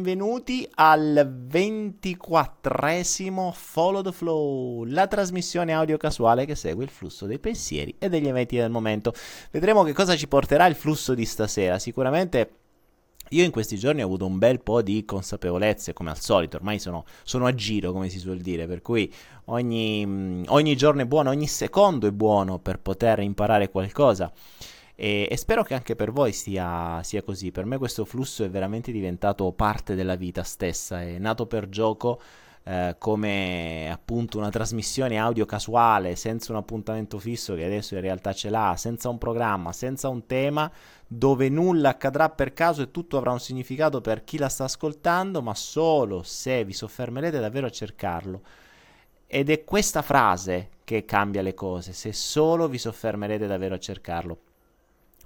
benvenuti al 24esimo Follow the Flow, la trasmissione audio casuale che segue il flusso dei pensieri e degli eventi del momento. Vedremo che cosa ci porterà il flusso di stasera. Sicuramente io in questi giorni ho avuto un bel po' di consapevolezze, come al solito, ormai sono, sono a giro, come si suol dire, per cui ogni, ogni giorno è buono, ogni secondo è buono per poter imparare qualcosa. E, e, spero che anche per voi sia, sia, così. Per me questo flusso è veramente diventato parte della vita stessa, è nato per gioco eh, come appunto una trasmissione audio casuale, senza un appuntamento fisso che adesso in realtà ce l'ha, senza un programma, senza un tema, dove nulla accadrà per caso e tutto avrà un significato per chi la sta ascoltando, ma solo se vi soffermerete davvero a cercarlo. Ed è questa frase che cambia le cose, se solo vi soffermerete davvero a cercarlo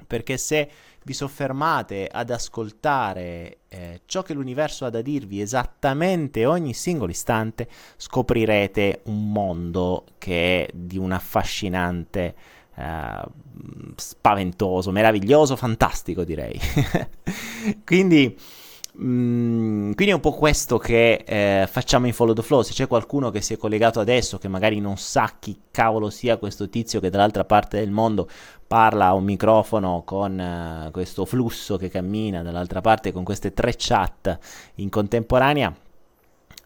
perché se vi soffermate ad ascoltare eh, ciò che l'universo ha da dirvi esattamente ogni singolo istante, scoprirete un mondo che è di un affascinante, eh, spaventoso, meraviglioso, fantastico direi. Quindi Mm, quindi è un po' questo che eh, facciamo in Follow the Flow. Se c'è qualcuno che si è collegato adesso, che magari non sa chi cavolo sia questo tizio che dall'altra parte del mondo parla a un microfono con uh, questo flusso che cammina dall'altra parte con queste tre chat in contemporanea,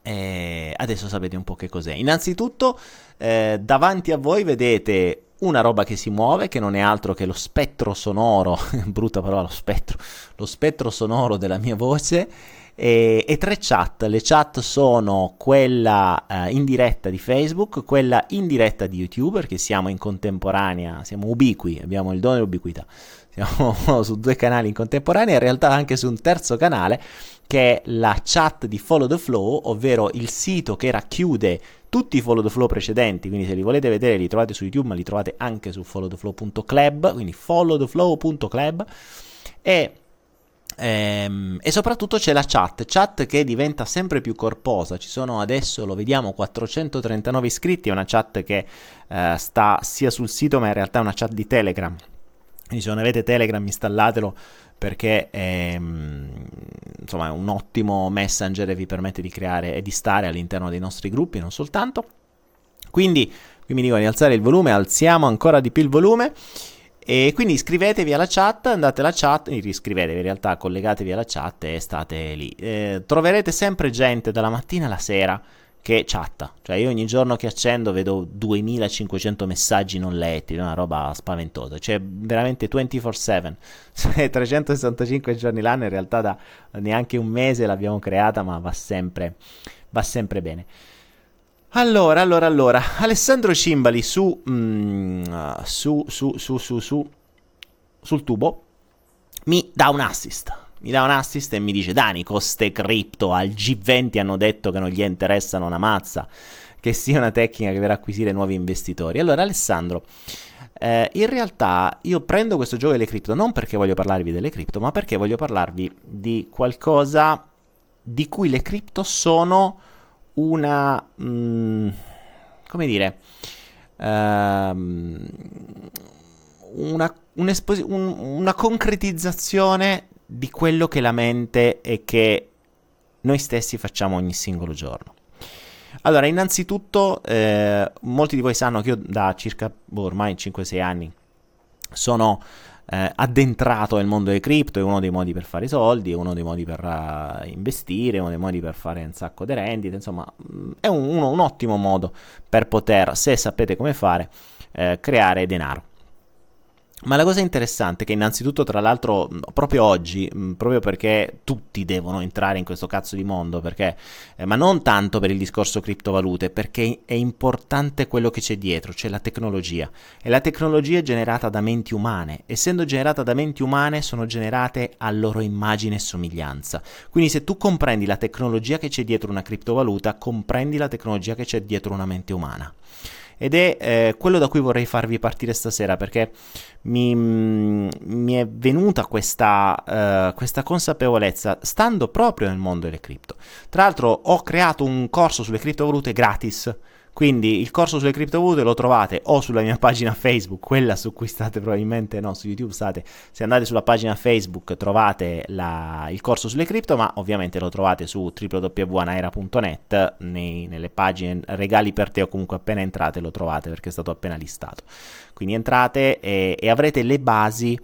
eh, adesso sapete un po' che cos'è. Innanzitutto, eh, davanti a voi vedete una roba che si muove, che non è altro che lo spettro sonoro, brutta parola, lo spettro, lo spettro sonoro della mia voce, e, e tre chat. Le chat sono quella uh, in diretta di Facebook, quella in diretta di YouTube, perché siamo in contemporanea, siamo ubiqui, abbiamo il dono dell'ubiquità, siamo su due canali in contemporanea, in realtà anche su un terzo canale, che è la chat di Follow the Flow, ovvero il sito che racchiude tutti i follow the flow precedenti, quindi se li volete vedere li trovate su YouTube, ma li trovate anche su followtheflow.club, quindi followtheflow.club e Ehm, e soprattutto c'è la chat, chat che diventa sempre più corposa. Ci sono adesso, lo vediamo, 439 iscritti. È una chat che eh, sta sia sul sito, ma in realtà è una chat di Telegram. Quindi se non avete Telegram installatelo perché è, insomma, è un ottimo messenger e vi permette di creare e di stare all'interno dei nostri gruppi, non soltanto. Quindi, qui mi dicono di alzare il volume, alziamo ancora di più il volume. E quindi iscrivetevi alla chat, andate alla chat, riscrivetevi in realtà, collegatevi alla chat e state lì. Eh, troverete sempre gente dalla mattina alla sera che chatta. Cioè io ogni giorno che accendo vedo 2500 messaggi non letti, una roba spaventosa. Cioè veramente 24/7. 365 giorni l'anno, in realtà da neanche un mese l'abbiamo creata, ma va sempre, va sempre bene. Allora, allora, allora, Alessandro Cimbali su, mm, su, su, su, su, su, sul tubo mi dà un assist mi dà un assist e mi dice Dani, coste cripto al G20 hanno detto che non gli interessano una mazza, che sia una tecnica che per acquisire nuovi investitori. Allora Alessandro, eh, in realtà io prendo questo gioco delle cripto non perché voglio parlarvi delle cripto, ma perché voglio parlarvi di qualcosa di cui le cripto sono una... Mm, come dire... Um, una, un una concretizzazione di quello che la mente e che noi stessi facciamo ogni singolo giorno. Allora, innanzitutto, eh, molti di voi sanno che io da circa boh, ormai 5-6 anni sono eh, addentrato nel mondo delle cripto, è uno dei modi per fare soldi, è uno dei modi per uh, investire, è uno dei modi per fare un sacco di rendite, insomma, mm, è un, uno, un ottimo modo per poter, se sapete come fare, eh, creare denaro. Ma la cosa interessante è che innanzitutto, tra l'altro, proprio oggi, proprio perché tutti devono entrare in questo cazzo di mondo, perché, eh, ma non tanto per il discorso criptovalute, perché è importante quello che c'è dietro, cioè la tecnologia. E la tecnologia è generata da menti umane. Essendo generata da menti umane, sono generate a loro immagine e somiglianza. Quindi se tu comprendi la tecnologia che c'è dietro una criptovaluta, comprendi la tecnologia che c'è dietro una mente umana ed è eh, quello da cui vorrei farvi partire stasera perché mi, mi è venuta questa, uh, questa, consapevolezza stando proprio nel mondo delle cripto. Tra l'altro ho creato un corso sulle criptovalute gratis Quindi il corso sulle criptovalute lo trovate o sulla mia pagina Facebook, quella su cui state probabilmente, no, su YouTube state, se andate sulla pagina Facebook trovate la, il corso sulle cripto, ma ovviamente lo trovate su www.anaera.net, nei, nelle pagine regali per te o comunque appena entrate lo trovate perché è stato appena listato. Quindi entrate e, e avrete le basi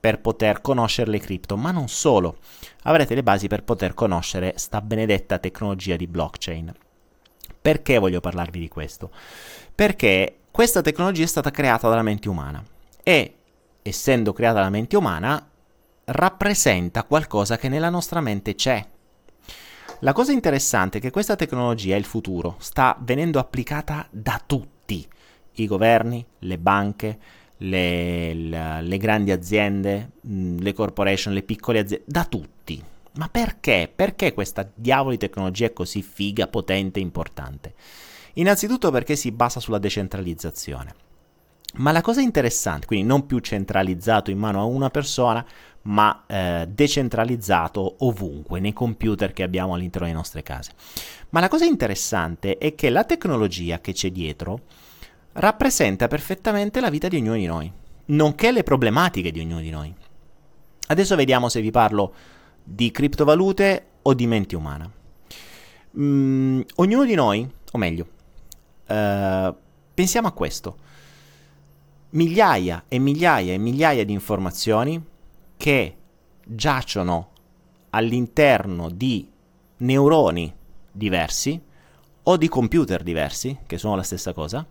per poter conoscere le cripto, ma non solo, avrete le basi per poter conoscere sta benedetta tecnologia di blockchain. Perché voglio parlarvi di questo? Perché questa tecnologia è stata creata dalla mente umana e, essendo creata dalla mente umana, rappresenta qualcosa che nella nostra mente c'è. La cosa interessante è che questa tecnologia è il futuro, sta venendo applicata da tutti, i governi, le banche, le, le, grandi aziende, le corporation, le piccole aziende, da tutti. Ma perché? Perché questa diavolo di tecnologia è così figa, potente, importante? Innanzitutto perché si basa sulla decentralizzazione. Ma la cosa interessante, quindi non più centralizzato in mano a una persona, ma eh, decentralizzato ovunque, nei computer che abbiamo all'interno delle nostre case. Ma la cosa interessante è che la tecnologia che c'è dietro rappresenta perfettamente la vita di ognuno di noi, nonché le problematiche di ognuno di noi. Adesso vediamo se vi parlo di criptovalute o di mente umana. Mm, ognuno di noi, o meglio, uh, pensiamo a questo. Migliaia e migliaia e migliaia di informazioni che giacciono all'interno di neuroni diversi o di computer diversi, che sono la stessa cosa,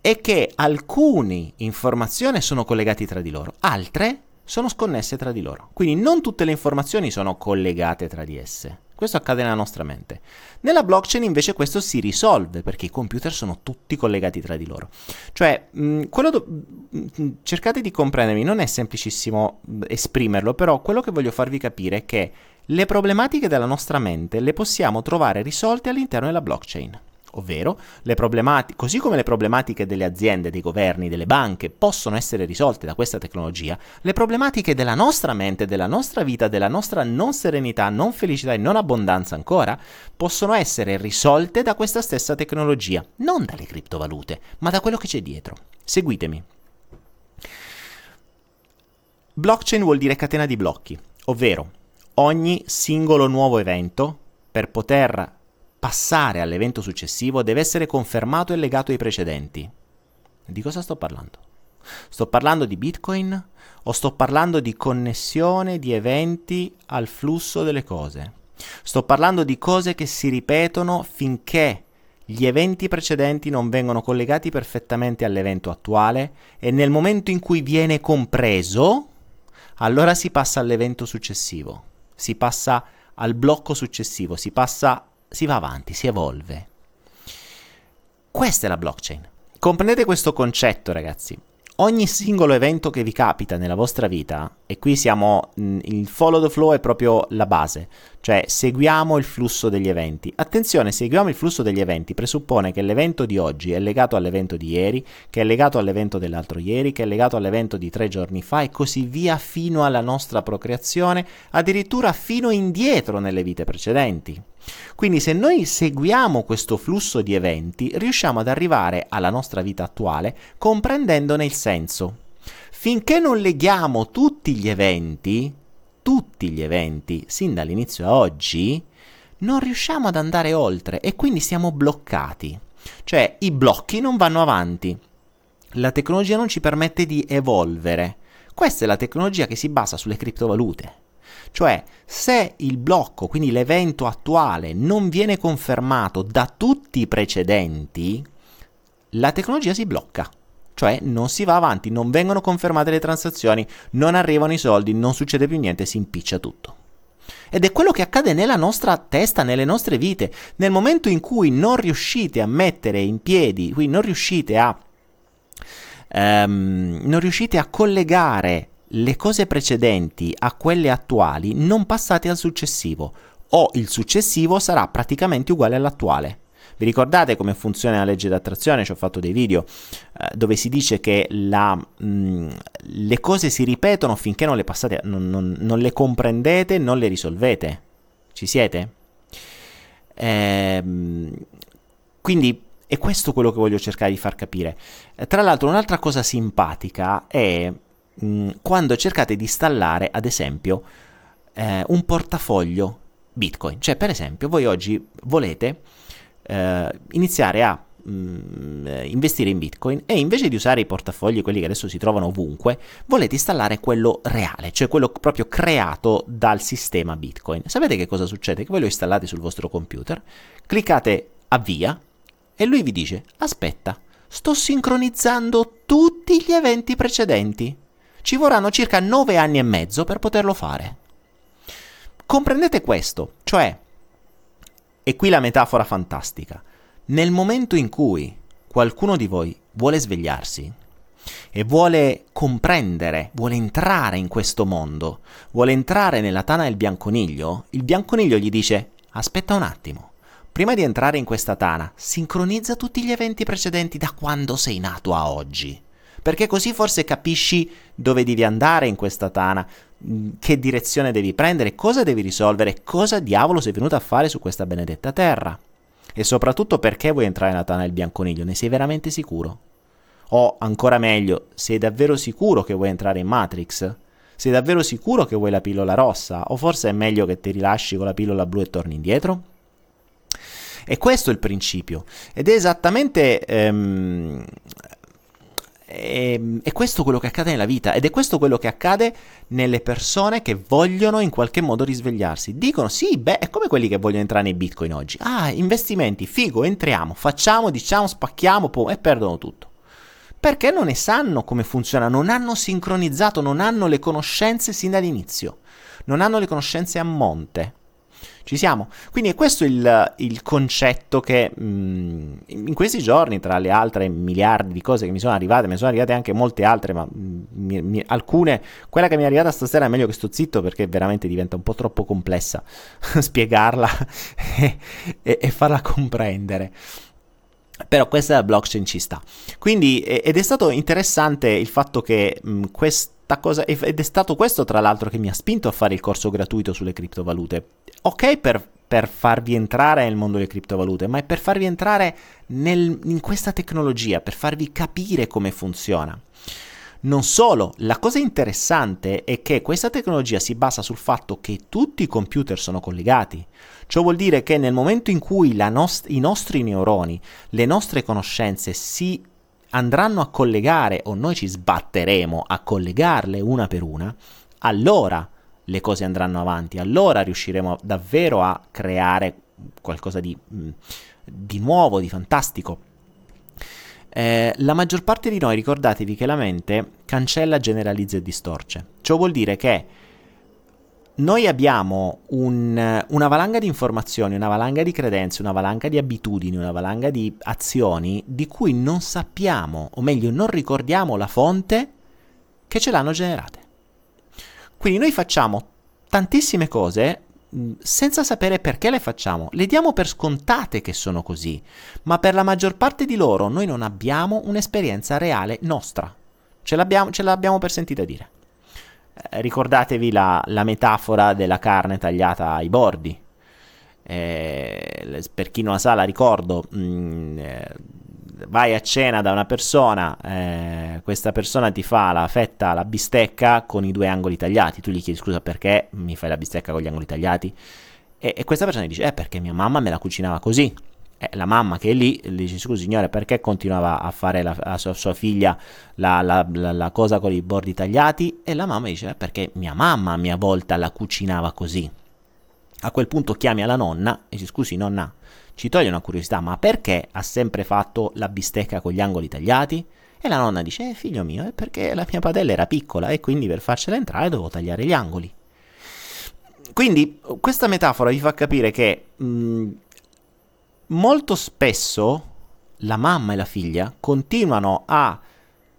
e che alcune informazioni sono collegate tra di loro, altre sono sconnesse tra di loro. Quindi non tutte le informazioni sono collegate tra di esse. Questo accade nella nostra mente. Nella blockchain invece questo si risolve perché i computer sono tutti collegati tra di loro. Cioè, mh, do- mh, cercate di comprendermi, non è semplicissimo esprimerlo, però quello che voglio farvi capire è che le problematiche della nostra mente le possiamo trovare risolte all'interno della blockchain ovvero così come le problematiche delle aziende, dei governi, delle banche possono essere risolte da questa tecnologia, le problematiche della nostra mente, della nostra vita, della nostra non serenità, non felicità e non abbondanza ancora, possono essere risolte da questa stessa tecnologia, non dalle criptovalute, ma da quello che c'è dietro. Seguitemi. Blockchain vuol dire catena di blocchi, ovvero ogni singolo nuovo evento per poter passare all'evento successivo deve essere confermato e legato ai precedenti. Di cosa sto parlando? Sto parlando di Bitcoin o sto parlando di connessione di eventi al flusso delle cose? Sto parlando di cose che si ripetono finché gli eventi precedenti non vengono collegati perfettamente all'evento attuale e nel momento in cui viene compreso, allora si passa all'evento successivo, si passa al blocco successivo, si passa si va avanti, si evolve. Questa è la blockchain. Comprendete questo concetto, ragazzi ogni singolo evento che vi capita nella vostra vita, e qui siamo, mh, il follow the flow è proprio la base, cioè seguiamo il flusso degli eventi. Attenzione, seguiamo il flusso degli eventi, presuppone che l'evento di oggi è legato all'evento di ieri, che è legato all'evento dell'altro ieri, che è legato all'evento di tre giorni fa e così via fino alla nostra procreazione, addirittura fino indietro nelle vite precedenti. Quindi se noi seguiamo questo flusso di eventi, riusciamo ad arrivare alla nostra vita attuale comprendendone il senso. Finché non leghiamo tutti gli eventi, tutti gli eventi, sin dall'inizio a oggi, non riusciamo ad andare oltre e quindi siamo bloccati. Cioè i blocchi non vanno avanti. La tecnologia non ci permette di evolvere. Questa è la tecnologia che si basa sulle criptovalute. Cioè, se il blocco, quindi l'evento attuale, non viene confermato da tutti i precedenti, la tecnologia si blocca. Cioè non si va avanti, non vengono confermate le transazioni, non arrivano i soldi, non succede più niente, si impiccia tutto. Ed è quello che accade nella nostra testa, nelle nostre vite. Nel momento in cui non riuscite a mettere in piedi, quindi non riuscite a, um, non riuscite a collegare le cose precedenti a quelle attuali, non passate al successivo, o il successivo sarà praticamente uguale all'attuale. Vi ricordate come funziona la legge d'attrazione? Ci ho fatto dei video eh, dove si dice che la, mh, mm, le cose si ripetono finché non le passate, non, non, non le comprendete, non le risolvete. Ci siete? Ehm, quindi è questo quello che voglio cercare di far capire. Eh, tra l'altro un'altra cosa simpatica è mm, quando cercate di installare, ad esempio, eh, un portafoglio Bitcoin. Cioè, per esempio, voi oggi volete eh, iniziare a mh, mm, investire in Bitcoin e invece di usare i portafogli, quelli che adesso si trovano ovunque, volete installare quello reale, cioè quello proprio creato dal sistema Bitcoin. Sapete che cosa succede? Che voi lo installate sul vostro computer, cliccate avvia e lui vi dice aspetta, sto sincronizzando tutti gli eventi precedenti. Ci vorranno circa 9 anni e mezzo per poterlo fare. Comprendete questo, cioè, e qui la metafora fantastica, nel momento in cui qualcuno di voi vuole svegliarsi e vuole comprendere, vuole entrare in questo mondo, vuole entrare nella tana del bianconiglio, il bianconiglio gli dice aspetta un attimo, prima di entrare in questa tana, sincronizza tutti gli eventi precedenti da quando sei nato a oggi perché così forse capisci dove devi andare in questa tana, mm, che direzione devi prendere, cosa devi risolvere, cosa diavolo sei venuto a fare su questa benedetta terra. E soprattutto perché vuoi entrare nella tana del bianconiglio, ne sei veramente sicuro? O ancora meglio, sei davvero sicuro che vuoi entrare in Matrix? Sei davvero sicuro che vuoi la pillola rossa? O forse è meglio che ti rilasci con la pillola blu e torni indietro? E questo è il principio. Ed è esattamente ehm, e, ehm, è questo quello che accade nella vita ed è questo quello che accade nelle persone che vogliono in qualche modo risvegliarsi. Dicono sì, beh, è come quelli che vogliono entrare nei bitcoin oggi. Ah, investimenti, figo, entriamo, facciamo, diciamo, spacchiamo po- e perdono tutto. Perché non ne sanno come funziona, non hanno sincronizzato, non hanno le conoscenze sin dall'inizio, non hanno le conoscenze a monte. Ci siamo? Quindi è questo il, il concetto che mh, mm, in questi giorni, tra le altre miliardi di cose che mi sono arrivate, ne sono arrivate anche molte altre, ma mh, mi, alcune, quella che mi è arrivata stasera è meglio che sto zitto perché veramente diventa un po' troppo complessa spiegarla e, e, e farla comprendere. Però questa blockchain ci sta. Quindi, ed è stato interessante il fatto che mh, questa cosa, ed è stato questo tra l'altro che mi ha spinto a fare il corso gratuito sulle criptovalute. Ok per, per farvi entrare nel mondo delle criptovalute, ma è per farvi entrare nel, in questa tecnologia, per farvi capire come funziona. Non solo, la cosa interessante è che questa tecnologia si basa sul fatto che tutti i computer sono collegati. Ciò vuol dire che nel momento in cui nost- i nostri neuroni, le nostre conoscenze si andranno a collegare o noi ci sbatteremo a collegarle una per una, allora le cose andranno avanti, allora riusciremo davvero a creare qualcosa di, di nuovo, di fantastico. Eh, la maggior parte di noi, ricordatevi che la mente cancella, generalizza e distorce. Ciò vuol dire che noi abbiamo un, una valanga di informazioni, una valanga di credenze, una valanga di abitudini, una valanga di azioni di cui non sappiamo, o meglio, non ricordiamo la fonte che ce l'hanno generate. Quindi noi facciamo tantissime cose senza sapere perché le facciamo. Le diamo per scontate che sono così, ma per la maggior parte di loro noi non abbiamo un'esperienza reale nostra. Ce l'abbiamo, ce l'abbiamo per sentita dire. Eh, ricordatevi la, la, metafora della carne tagliata ai bordi. Eh, per chi non la sa, la ricordo. Mm, eh, vai a cena da una persona, eh, questa persona ti fa la fetta, la bistecca con i due angoli tagliati, tu gli chiedi scusa perché mi fai la bistecca con gli angoli tagliati? E, e questa persona dice, eh perché mia mamma me la cucinava così. Eh, la mamma che è lì gli dice scusi signore perché continuava a fare la, a sua, sua figlia la, la, la, cosa con i bordi tagliati? E la mamma dice eh, perché mia mamma a mia volta la cucinava così. A quel punto chiami alla nonna e dici scusi nonna ci toglie una curiosità, ma perché ha sempre fatto la bistecca con gli angoli tagliati? E la nonna dice, eh, figlio mio, è perché la mia padella era piccola e quindi per farcela entrare dovevo tagliare gli angoli. Quindi questa metafora vi fa capire che mh, mm, molto spesso la mamma e la figlia continuano a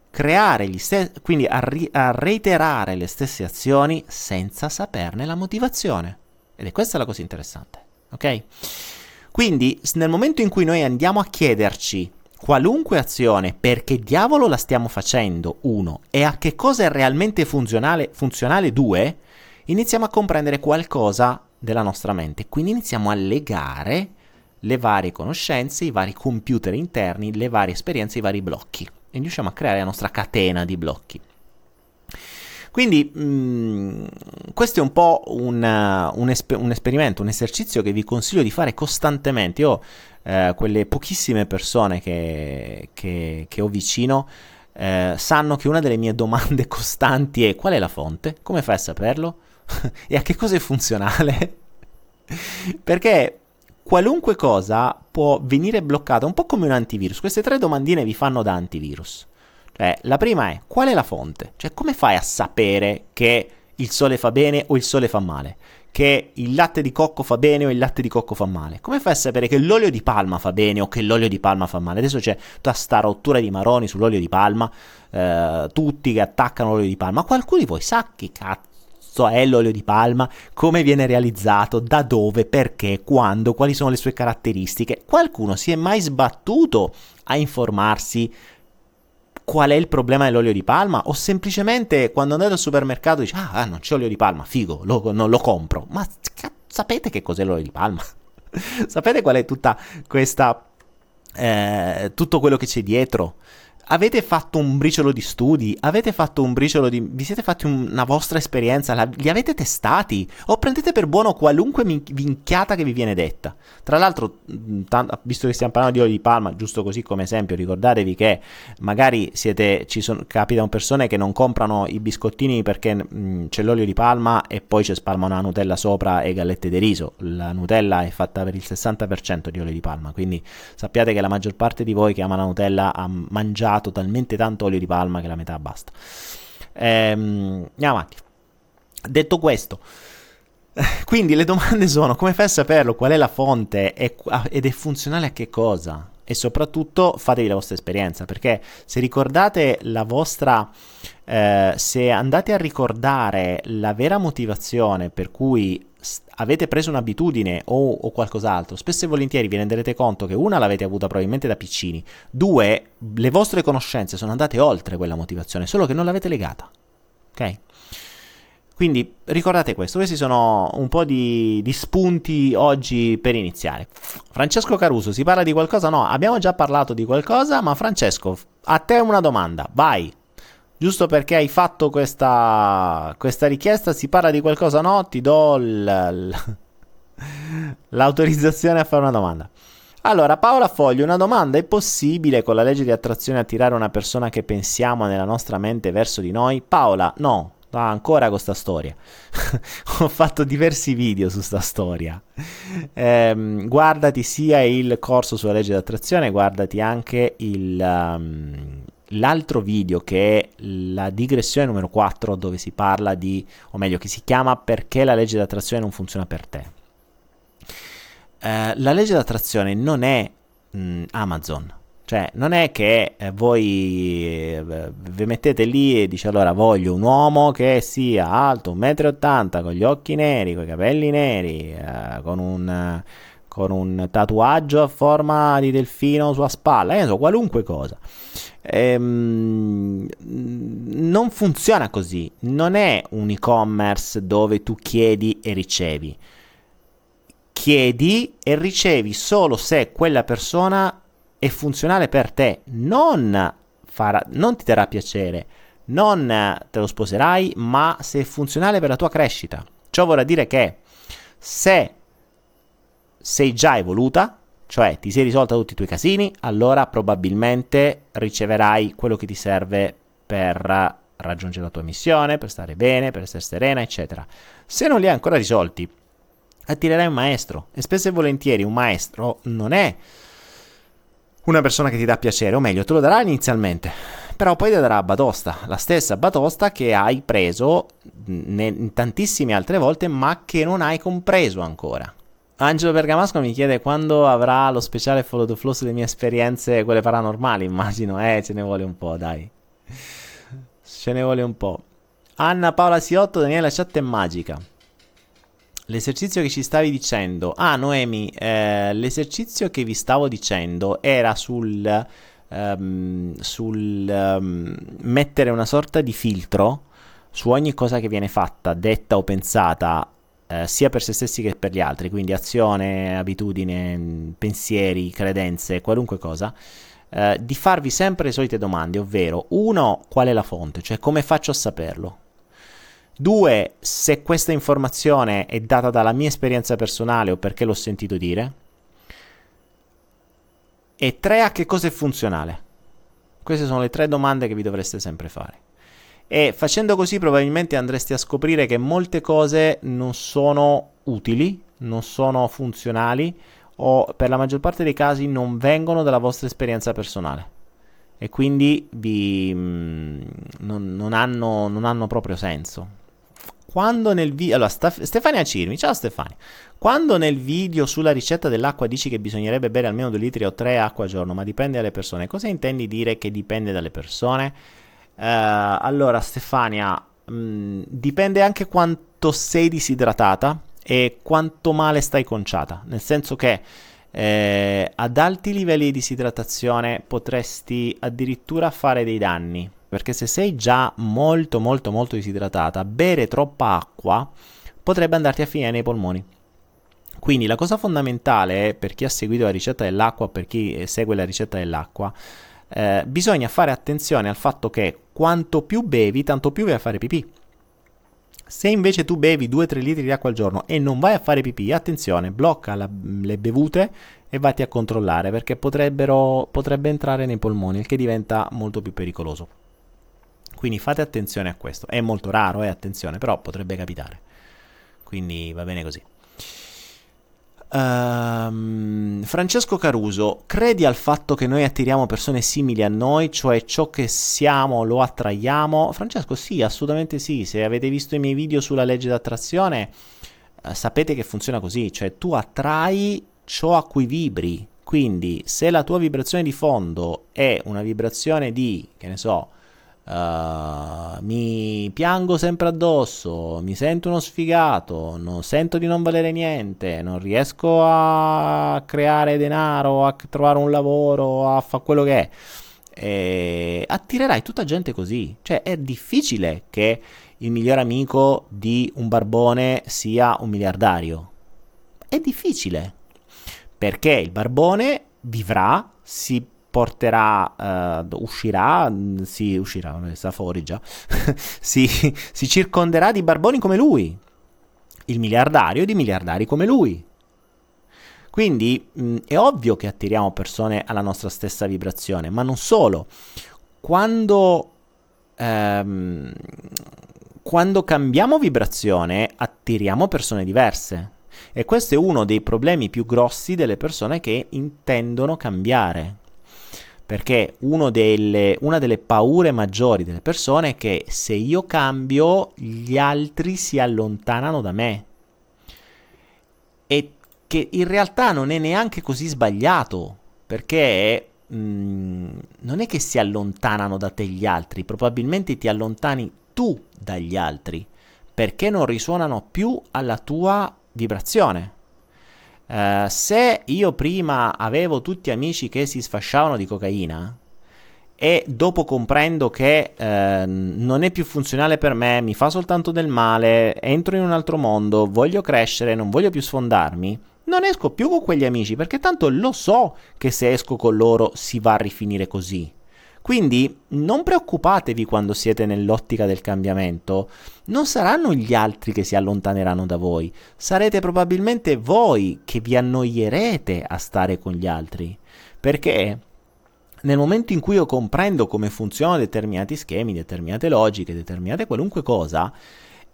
creare gli stessi, quindi a, ri- a reiterare le stesse azioni senza saperne la motivazione. Ed è questa la cosa interessante, ok? Quindi nel momento in cui noi andiamo a chiederci qualunque azione perché diavolo la stiamo facendo, uno, e a che cosa è realmente funzionale, funzionale, due, iniziamo a comprendere qualcosa della nostra mente. Quindi iniziamo a legare le varie conoscenze, i vari computer interni, le varie esperienze, i vari blocchi e riusciamo a creare la nostra catena di blocchi. Quindi mh, mm, questo è un po' un, un, esper- un, esperimento, un esercizio che vi consiglio di fare costantemente. Io eh, quelle pochissime persone che, che, che ho vicino eh, sanno che una delle mie domande costanti è qual è la fonte? Come fai a saperlo? e a che cosa è funzionale? Perché qualunque cosa può venire bloccata, un po' come un antivirus. Queste tre domandine vi fanno da antivirus. Cioè, la prima è qual è la fonte? Cioè, come fai a sapere che il sole fa bene o il sole fa male? Che il latte di cocco fa bene o il latte di cocco fa male? Come fai a sapere che l'olio di palma fa bene o che l'olio di palma fa male? Adesso c'è tutta sta rottura di maroni sull'olio di palma, eh, tutti che attaccano l'olio di palma. Qualcuno di voi sa che cazzo è l'olio di palma, come viene realizzato, da dove, perché, quando, quali sono le sue caratteristiche. Qualcuno si è mai sbattuto a informarsi qual è il problema dell'olio di palma o semplicemente quando andate al supermercato dici ah, ah non c'è olio di palma, figo, lo, non lo compro. Ma c- sapete che cos'è l'olio di palma? sapete qual è tutta questa... Eh, tutto quello che c'è dietro? Avete fatto un briciolo di studi, avete fatto un briciolo di... vi siete fatti una vostra esperienza, la... li avete testati o prendete per buono qualunque min... minchiata che vi viene detta. Tra l'altro, t- visto che stiamo parlando di olio di palma, giusto così come esempio, ricordatevi che magari siete, ci sono, capitano persone che non comprano i biscottini perché mh, c'è l'olio di palma e poi ci spalmano la Nutella sopra e gallette di riso. La Nutella è fatta per il 60% di olio di palma, quindi sappiate che la maggior parte di voi che ama la Nutella ha mangiato usato talmente tanto olio di palma che la metà basta. Ehm, andiamo avanti. Detto questo, quindi le domande sono come fai a saperlo, qual è la fonte ed è funzionale a che cosa? E soprattutto fatevi la vostra esperienza, perché se ricordate la vostra, eh, se andate a ricordare la vera motivazione per cui avete preso un'abitudine o, o, qualcos'altro, spesso e volentieri vi renderete conto che una l'avete avuta probabilmente da piccini, due le vostre conoscenze sono andate oltre quella motivazione, solo che non l'avete legata. Ok? Quindi ricordate questo, questi sono un po' di, di, spunti oggi per iniziare. Francesco Caruso, si parla di qualcosa? No, abbiamo già parlato di qualcosa, ma Francesco, a te una domanda, vai giusto perché hai fatto questa, questa richiesta, si parla di qualcosa, no? Ti do l, l'autorizzazione a fare una domanda. Allora, Paola Foglio, una domanda: è possibile con la legge di attrazione attirare una persona che pensiamo nella nostra mente verso di noi? Paola, no. Ah, ancora con questa storia. Ho fatto diversi video su questa storia. Eh, guardati sia il corso sulla legge di attrazione, guardati anche il, um, l'altro video che è la digressione numero 4 dove si parla di, o meglio che si chiama perché la legge d'attrazione non funziona per te. Eh, la legge d'attrazione non è mh, Amazon, cioè non è che eh, voi eh, vi mettete lì e dice allora voglio un uomo che sia alto 1,80 m con gli occhi neri, con i capelli neri, eh, con un con un tatuaggio a forma di delfino sulla spalla, eh, so, qualunque cosa. Ehm, non funziona così, non è un e-commerce dove tu chiedi e ricevi. Chiedi e ricevi solo se quella persona è funzionale per te, non, farà, non ti darà piacere, non te lo sposerai, ma se è funzionale per la tua crescita. Ciò vorrà dire che se sei già evoluta, cioè ti sei risolta tutti i tuoi casini, allora probabilmente riceverai quello che ti serve per raggiungere la tua missione, per stare bene, per essere serena, eccetera. Se non li hai ancora risolti, attirerai un maestro e spesso e volentieri un maestro non è una persona che ti dà piacere, o meglio, te lo darà inizialmente, però poi ti darà batosta, la stessa batosta che hai preso ne- tantissime altre volte, ma che non hai compreso ancora. Angelo Bergamasco mi chiede quando avrà lo speciale Follow the Flow sulle mie esperienze, quelle paranormali, immagino. Eh, ce ne vuole un po', dai. Ce ne vuole un po'. Anna Paola Siotto, Daniela, chat è magica. L'esercizio che ci stavi dicendo. Ah, Noemi, eh, l'esercizio che vi stavo dicendo era sul, um, sul um, mettere una sorta di filtro su ogni cosa che viene fatta, detta o pensata eh, sia per se stessi che per gli altri, quindi azione, abitudine, pensieri, credenze, qualunque cosa, eh, di farvi sempre le solite domande, ovvero uno, qual è la fonte, cioè come faccio a saperlo? Due, se questa informazione è data dalla mia esperienza personale o perché l'ho sentito dire. E tre, a che cosa è funzionale? Queste sono le tre domande che vi dovreste sempre fare. E facendo così probabilmente andreste a scoprire che molte cose non sono utili, non sono funzionali o per la maggior parte dei casi non vengono dalla vostra esperienza personale e quindi vi, mh, mm, non, non, hanno, non hanno proprio senso. Quando nel video. Allora, Stef- Stefania Cirmi, ciao Stefania. Quando nel video sulla ricetta dell'acqua dici che bisognerebbe bere almeno 2 litri o 3 acqua al giorno, ma dipende dalle persone, cosa intendi dire che dipende dalle persone? Uh, allora, Stefania, mh, mm, dipende anche quanto sei disidratata e quanto male stai conciata. Nel senso che eh, ad alti livelli di disidratazione potresti addirittura fare dei danni perché se sei già molto molto molto disidratata, bere troppa acqua potrebbe andarti a finire nei polmoni. Quindi la cosa fondamentale per chi ha seguito la ricetta dell'acqua, per chi segue la ricetta dell'acqua, eh, bisogna fare attenzione al fatto che quanto più bevi, tanto più vai a fare pipì. Se invece tu bevi 2-3 litri di acqua al giorno e non vai a fare pipì, attenzione, blocca la, le bevute e vatti a controllare perché potrebbe entrare nei polmoni, il che diventa molto più pericoloso. Quindi fate attenzione a questo. È molto raro, eh, attenzione, però potrebbe capitare. Quindi va bene così. Um, Francesco Caruso, credi al fatto che noi attiriamo persone simili a noi, cioè ciò che siamo lo attraiamo? Francesco, sì, assolutamente sì. Se avete visto i miei video sulla legge d'attrazione, uh, sapete che funziona così, cioè tu attrai ciò a cui vibri. Quindi, se la tua vibrazione di fondo è una vibrazione di, che ne so, Uh, mi piango sempre addosso, mi sento uno sfigato, non sento di non valere niente, non riesco a creare denaro, a trovare un lavoro, a fare quello che è. E attirerai tutta gente così. Cioè, è difficile che il miglior amico di un barbone sia un miliardario. È difficile. Perché il barbone vivrà, si porterà, uh, uscirà, si uscirà, sta fuori già, si, si circonderà di barboni come lui, il miliardario di miliardari come lui. Quindi mh, è ovvio che attiriamo persone alla nostra stessa vibrazione, ma non solo. Quando, ehm, quando cambiamo vibrazione, attiriamo persone diverse. E questo è uno dei problemi più grossi delle persone che intendono cambiare perché delle, una delle paure maggiori delle persone è che se io cambio gli altri si allontanano da me e che in realtà non è neanche così sbagliato perché mh, mm, non è che si allontanano da te gli altri, probabilmente ti allontani tu dagli altri perché non risuonano più alla tua vibrazione. Uh, se io prima avevo tutti amici che si sfasciavano di cocaina e dopo comprendo che uh, non è più funzionale per me, mi fa soltanto del male, entro in un altro mondo, voglio crescere, non voglio più sfondarmi, non esco più con quegli amici perché tanto lo so che se esco con loro si va a rifinire così. Quindi non preoccupatevi quando siete nell'ottica del cambiamento, non saranno gli altri che si allontaneranno da voi, sarete probabilmente voi che vi annoierete a stare con gli altri, perché nel momento in cui io comprendo come funzionano determinati schemi, determinate logiche, determinate qualunque cosa,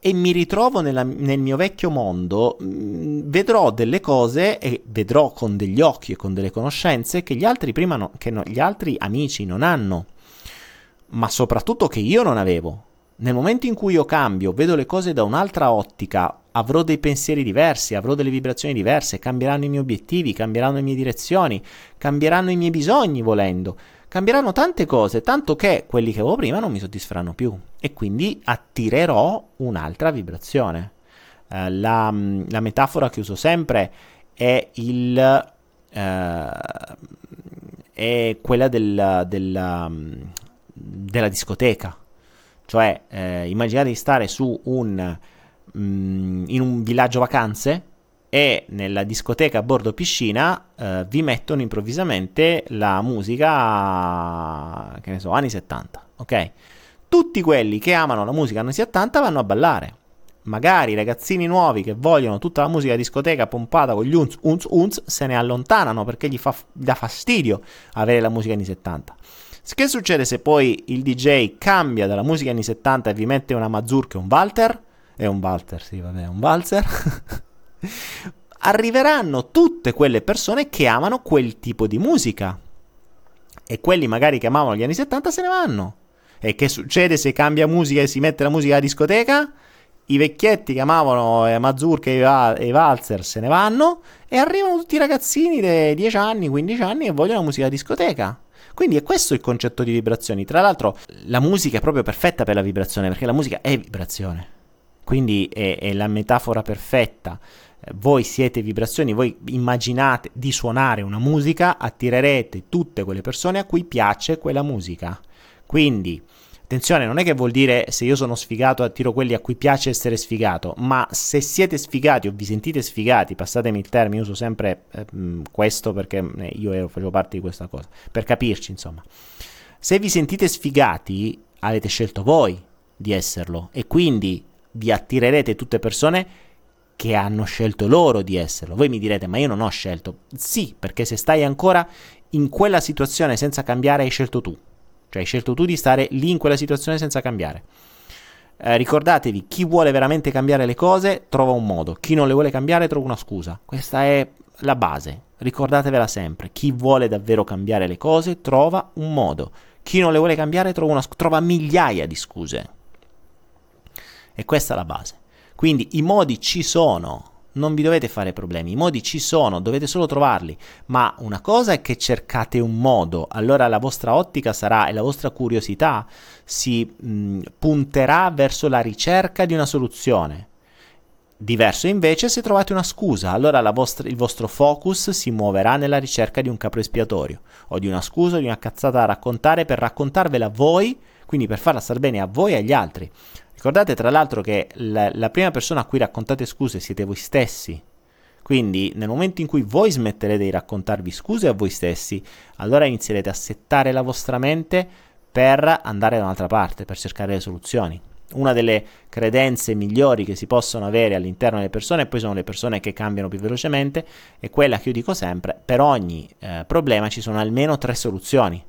e mi ritrovo nella, nel mio vecchio mondo, mm, vedrò delle cose e vedrò con degli occhi e con delle conoscenze che gli altri, no, che no, gli altri amici non hanno, ma soprattutto che io non avevo. Nel momento in cui io cambio, vedo le cose da un'altra ottica, avrò dei pensieri diversi, avrò delle vibrazioni diverse, cambieranno i miei obiettivi, cambieranno le mie direzioni, cambieranno i miei bisogni volendo cambieranno tante cose, tanto che quelli che avevo prima non mi soddisferanno più e quindi attirerò un'altra vibrazione. Eh, la, mm, la, metafora che uso sempre è, il, eh, è quella del, del, mm, della discoteca. Cioè, eh, immaginate di stare su un mh, in un villaggio vacanze e nella discoteca a bordo piscina eh, vi mettono improvvisamente la musica, che ne so, anni 70, ok? Tutti quelli che amano la musica anni 70 vanno a ballare. Magari i ragazzini nuovi che vogliono tutta la musica discoteca pompata con gli unz, unz, unz se ne allontanano perché gli fa dà fastidio avere la musica anni 70. Che succede se poi il DJ cambia dalla musica anni 70 e vi mette una mazurka e un Walter? È un Walter, sì, vabbè, un Walzer. Arriveranno tutte quelle persone che amano quel tipo di musica. E quelli magari che amavano gli anni 70 se ne vanno. E che succede se cambia musica e si mette la musica a discoteca? I vecchietti che amavano eh, Mazurka e, Va- e Valzer se ne vanno e arrivano tutti i ragazzini di 10 anni, 15 anni che vogliono la musica a discoteca. Quindi è questo il concetto di vibrazioni. Tra l'altro, la musica è proprio perfetta per la vibrazione, perché la musica è vibrazione. Quindi è, è la metafora perfetta. Voi siete vibrazioni, voi immaginate di suonare una musica, attirerete tutte quelle persone a cui piace quella musica. Quindi, attenzione, non è che vuol dire se io sono sfigato attiro quelli a cui piace essere sfigato, ma se siete sfigati o vi sentite sfigati, passatemi il termine, uso sempre eh, questo perché eh, io ero, facevo parte di questa cosa, per capirci insomma. Se vi sentite sfigati, avete scelto voi di esserlo e quindi vi attirerete tutte persone che hanno scelto loro di esserlo. Voi mi direte, ma io non ho scelto. Sì, perché se stai ancora in quella situazione senza cambiare, hai scelto tu. Cioè hai scelto tu di stare lì in quella situazione senza cambiare. Eh, ricordatevi, chi vuole veramente cambiare le cose trova un modo, chi non le vuole cambiare trova una scusa. Questa è la base, ricordatevela sempre. Chi vuole davvero cambiare le cose trova un modo, chi non le vuole cambiare trova, una, trova migliaia di scuse. E questa è la base. Quindi i modi ci sono, non vi dovete fare problemi, i modi ci sono, dovete solo trovarli, ma una cosa è che cercate un modo, allora la vostra ottica sarà e la vostra curiosità si mh, punterà verso la ricerca di una soluzione. Diverso invece se trovate una scusa, allora vostra, il vostro focus si muoverà nella ricerca di un capo espiatorio, o di una scusa, di una cazzata da raccontare per raccontarvela a voi, quindi per farla star bene a voi e agli altri. Ricordate tra l'altro che la, la prima persona a cui raccontate scuse siete voi stessi. Quindi nel momento in cui voi smetterete di raccontarvi scuse a voi stessi, allora inizierete a settare la vostra mente per andare da un'altra parte, per cercare le soluzioni. Una delle credenze migliori che si possono avere all'interno delle persone, e poi sono le persone che cambiano più velocemente, è quella che io dico sempre, per ogni eh, problema ci sono almeno tre soluzioni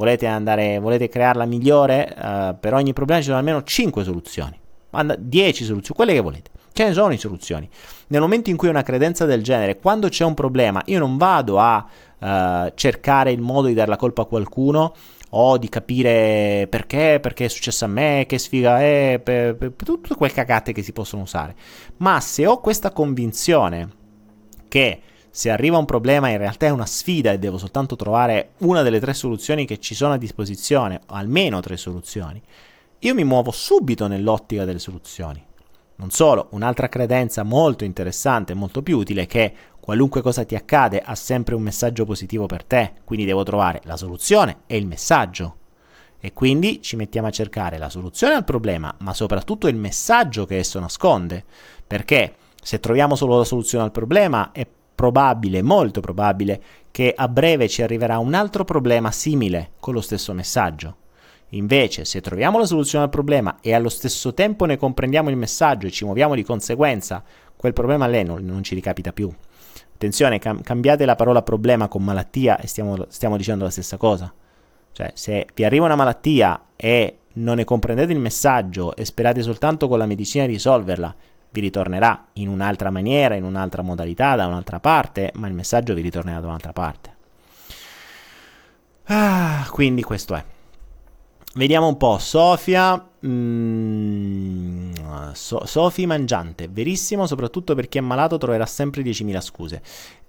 volete, andare, volete crearla migliore, uh, per ogni problema ci sono almeno 5 soluzioni, 10 soluzioni, quelle che volete. Ce ne sono di soluzioni. Nel momento in cui una credenza del genere, quando c'è un problema, io non vado a uh, cercare il modo di dare la colpa a qualcuno o di capire perché, perché è successo a me, che sfiga è, per, per, per tutte quelle cagate che si possono usare. Ma se ho questa convinzione che se arriva un problema in realtà è una sfida e devo soltanto trovare una delle tre soluzioni che ci sono a disposizione, o almeno tre soluzioni, io mi muovo subito nell'ottica delle soluzioni. Non solo, un'altra credenza molto interessante molto più utile è che qualunque cosa ti accade ha sempre un messaggio positivo per te, quindi devo trovare la soluzione e il messaggio. E quindi ci mettiamo a cercare la soluzione al problema, ma soprattutto il messaggio che esso nasconde, perché se troviamo solo la soluzione al problema è probabile, molto probabile, che a breve ci arriverà un altro problema simile con lo stesso messaggio. Invece, se troviamo la soluzione al problema e allo stesso tempo ne comprendiamo il messaggio e ci muoviamo di conseguenza, quel problema lei non, non ci ricapita più. Attenzione, cam- cambiate la parola problema con malattia e stiamo, stiamo dicendo la stessa cosa. Cioè, se vi arriva una malattia e non ne comprendete il messaggio e sperate soltanto con la medicina di risolverla, vi ritornerà in un'altra maniera, in un'altra modalità, da un'altra parte, ma il messaggio vi ritornerà da un'altra parte. Ah, quindi questo è. Vediamo un po', Sofia, mm, so, Sofi Mangiante, verissimo, soprattutto per chi è malato troverà sempre 10.000 scuse.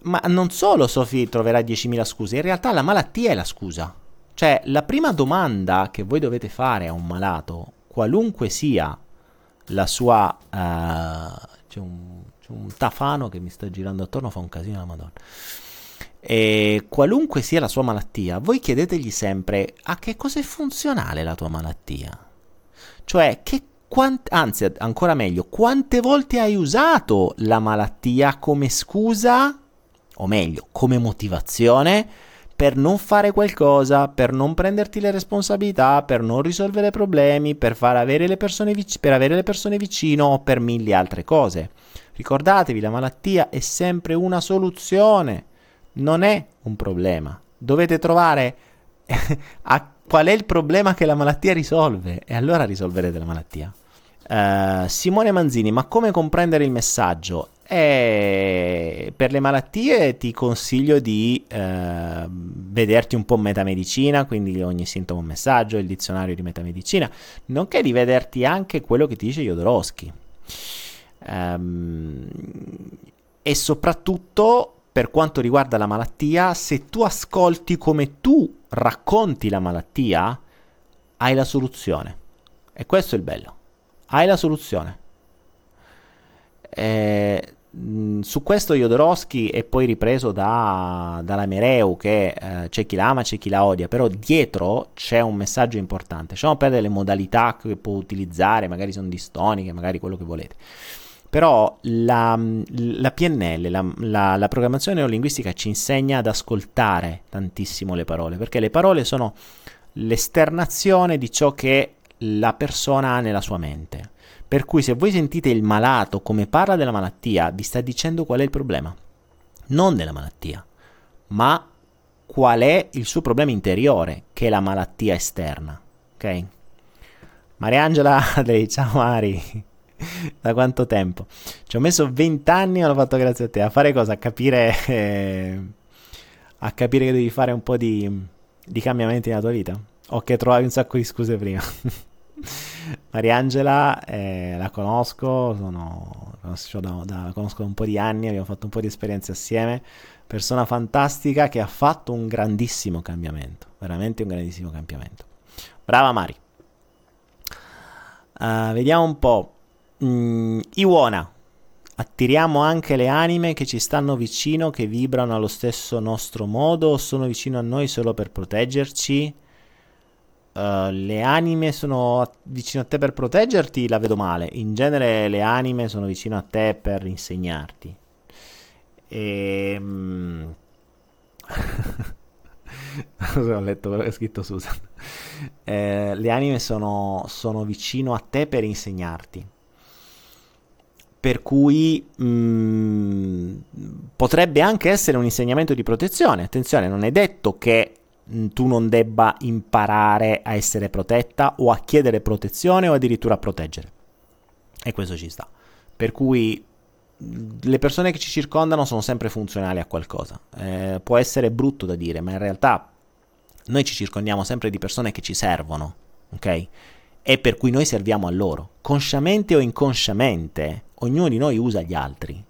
Ma non solo Sofi troverà 10.000 scuse, in realtà la malattia è la scusa. Cioè, la prima domanda che voi dovete fare a un malato, qualunque sia la sua... Uh, c'è, un, c'è, un, tafano che mi sta girando attorno, fa un casino la madonna. E qualunque sia la sua malattia, voi chiedetegli sempre a che cosa è funzionale la tua malattia. Cioè, che, quant- anzi ancora meglio, quante volte hai usato la malattia come scusa, o meglio, come motivazione per non fare qualcosa, per non prenderti le responsabilità, per non risolvere problemi, per, avere le persone vic- per avere le persone vicino o per mille altre cose. Ricordatevi, la malattia è sempre una soluzione, non è un problema. Dovete trovare qual è il problema che la malattia risolve e allora risolverete la malattia. Uh, Simone Manzini, ma come comprendere il messaggio? E per le malattie ti consiglio di eh, vederti un po' metamedicina, quindi ogni sintomo un messaggio, il dizionario di metamedicina, nonché di vederti anche quello che ti dice Jodorowsky. Um, e soprattutto per quanto riguarda la malattia, se tu ascolti come tu racconti la malattia, hai la soluzione. E questo è il bello. Hai la soluzione. Eh, su questo Jodorowsky è poi ripreso da, dalla Mereu che eh, c'è chi la ama, c'è chi la odia, però dietro c'è un messaggio importante. Lasciamo perdere le modalità che può utilizzare, magari sono distoniche, magari quello che volete. Però la, la PNL, la, la, la programmazione neurolinguistica ci insegna ad ascoltare tantissimo le parole, perché le parole sono l'esternazione di ciò che la persona ha nella sua mente. Per cui se voi sentite il malato come parla della malattia, vi sta dicendo qual è il problema. Non della malattia, ma qual è il suo problema interiore, che è la malattia esterna. Ok? Mariangela, ciao Mari. da quanto tempo? Ci ho messo 20 anni, ma l'ho fatto grazie a te. A fare cosa? A capire, eh, a capire che devi fare un po' di, di cambiamenti nella tua vita? O che trovavi un sacco di scuse prima? Mariangela eh, la conosco, sono, da, da, la conosco da un po' di anni, abbiamo fatto un po' di esperienze assieme, persona fantastica che ha fatto un grandissimo cambiamento, veramente un grandissimo cambiamento. Brava Mari. Uh, vediamo un po'. Mm, Iwona, attiriamo anche le anime che ci stanno vicino, che vibrano allo stesso nostro modo o sono vicino a noi solo per proteggerci? Uh, le anime sono vicino a te per proteggerti, la vedo male. In genere le anime sono vicino a te per insegnarti. E... Um... ho letto quello che ha scritto Susan. Eh, le anime sono, sono, vicino a te per insegnarti. Per cui mh, mm, potrebbe anche essere un insegnamento di protezione. Attenzione, non è detto che tu non debba imparare a essere protetta o a chiedere protezione o addirittura a proteggere. E questo ci sta. Per cui mm, le persone che ci circondano sono sempre funzionali a qualcosa. Eh, può essere brutto da dire, ma in realtà noi ci circondiamo sempre di persone che ci servono, ok? E per cui noi serviamo a loro. Consciamente o inconsciamente, ognuno di noi usa gli altri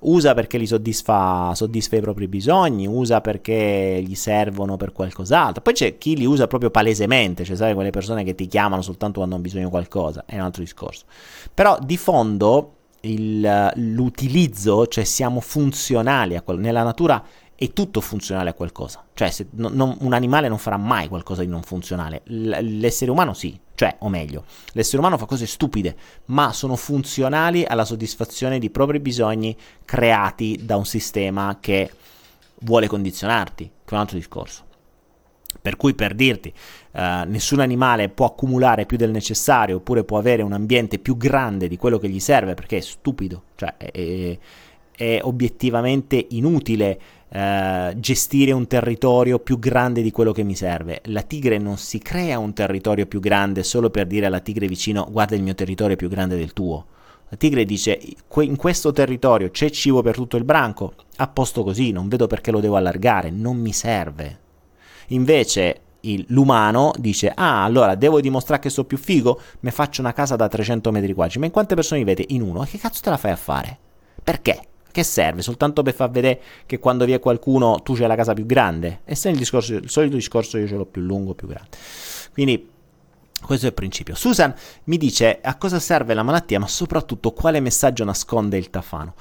usa perché li soddisfa, soddisfa i propri bisogni, usa perché gli servono per qualcos'altro. Poi c'è chi li usa proprio palesemente, cioè sai quelle persone che ti chiamano soltanto quando hanno bisogno di qualcosa, è un altro discorso. Però di fondo il, l'utilizzo, cioè siamo funzionali a quello, nella natura è tutto funzionale a qualcosa. Cioè, se, no, non, un animale non farà mai qualcosa di non funzionale. L- l'essere umano sì. Cioè, o meglio, l'essere umano fa cose stupide, ma sono funzionali alla soddisfazione di propri bisogni creati da un sistema che vuole condizionarti, che è un altro discorso. Per cui, per dirti, uh, nessun animale può accumulare più del necessario, oppure può avere un ambiente più grande di quello che gli serve, perché è stupido, cioè è, è, è obiettivamente inutile eh, gestire un territorio più grande di quello che mi serve. La tigre non si crea un territorio più grande solo per dire alla tigre vicino guarda il mio territorio è più grande del tuo. La tigre dice in questo territorio c'è cibo per tutto il branco, a posto così, non vedo perché lo devo allargare, non mi serve. Invece il, l'umano dice ah allora devo dimostrare che sono più figo, mi faccio una casa da 300 metri quadri, ma in quante persone vivete? In uno, e che cazzo te la fai a fare? Perché? Che serve? Soltanto per far vedere che quando vi è qualcuno tu c'hai la casa più grande? E se il, discorso, il solito discorso io ce l'ho più lungo, più grande. Quindi questo è il principio. Susan mi dice a cosa serve la malattia, ma soprattutto quale messaggio nasconde il tafano.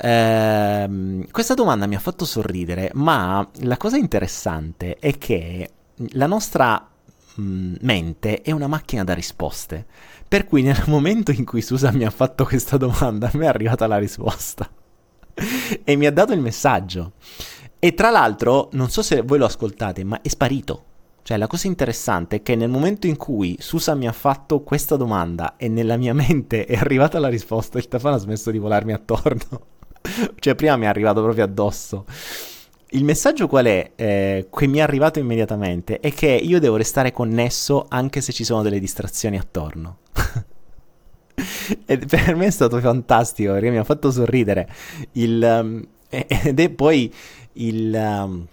Eh, questa domanda mi ha fatto sorridere, ma la cosa interessante è che la nostra mh, mm, mente è una macchina da risposte. Per cui nel momento in cui Susan mi ha fatto questa domanda, a me è arrivata la risposta. E mi ha dato il messaggio. E tra l'altro, non so se voi lo ascoltate, ma è sparito. Cioè, la cosa interessante è che nel momento in cui Susan mi ha fatto questa domanda e nella mia mente è arrivata la risposta, il tafano ha smesso di volarmi attorno. cioè, prima mi è arrivato proprio addosso. Il messaggio qual è? Eh, che mi è arrivato immediatamente è che io devo restare connesso anche se ci sono delle distrazioni attorno. e per me è stato fantastico perché mi ha fatto sorridere. Il, um, ed è poi il, um,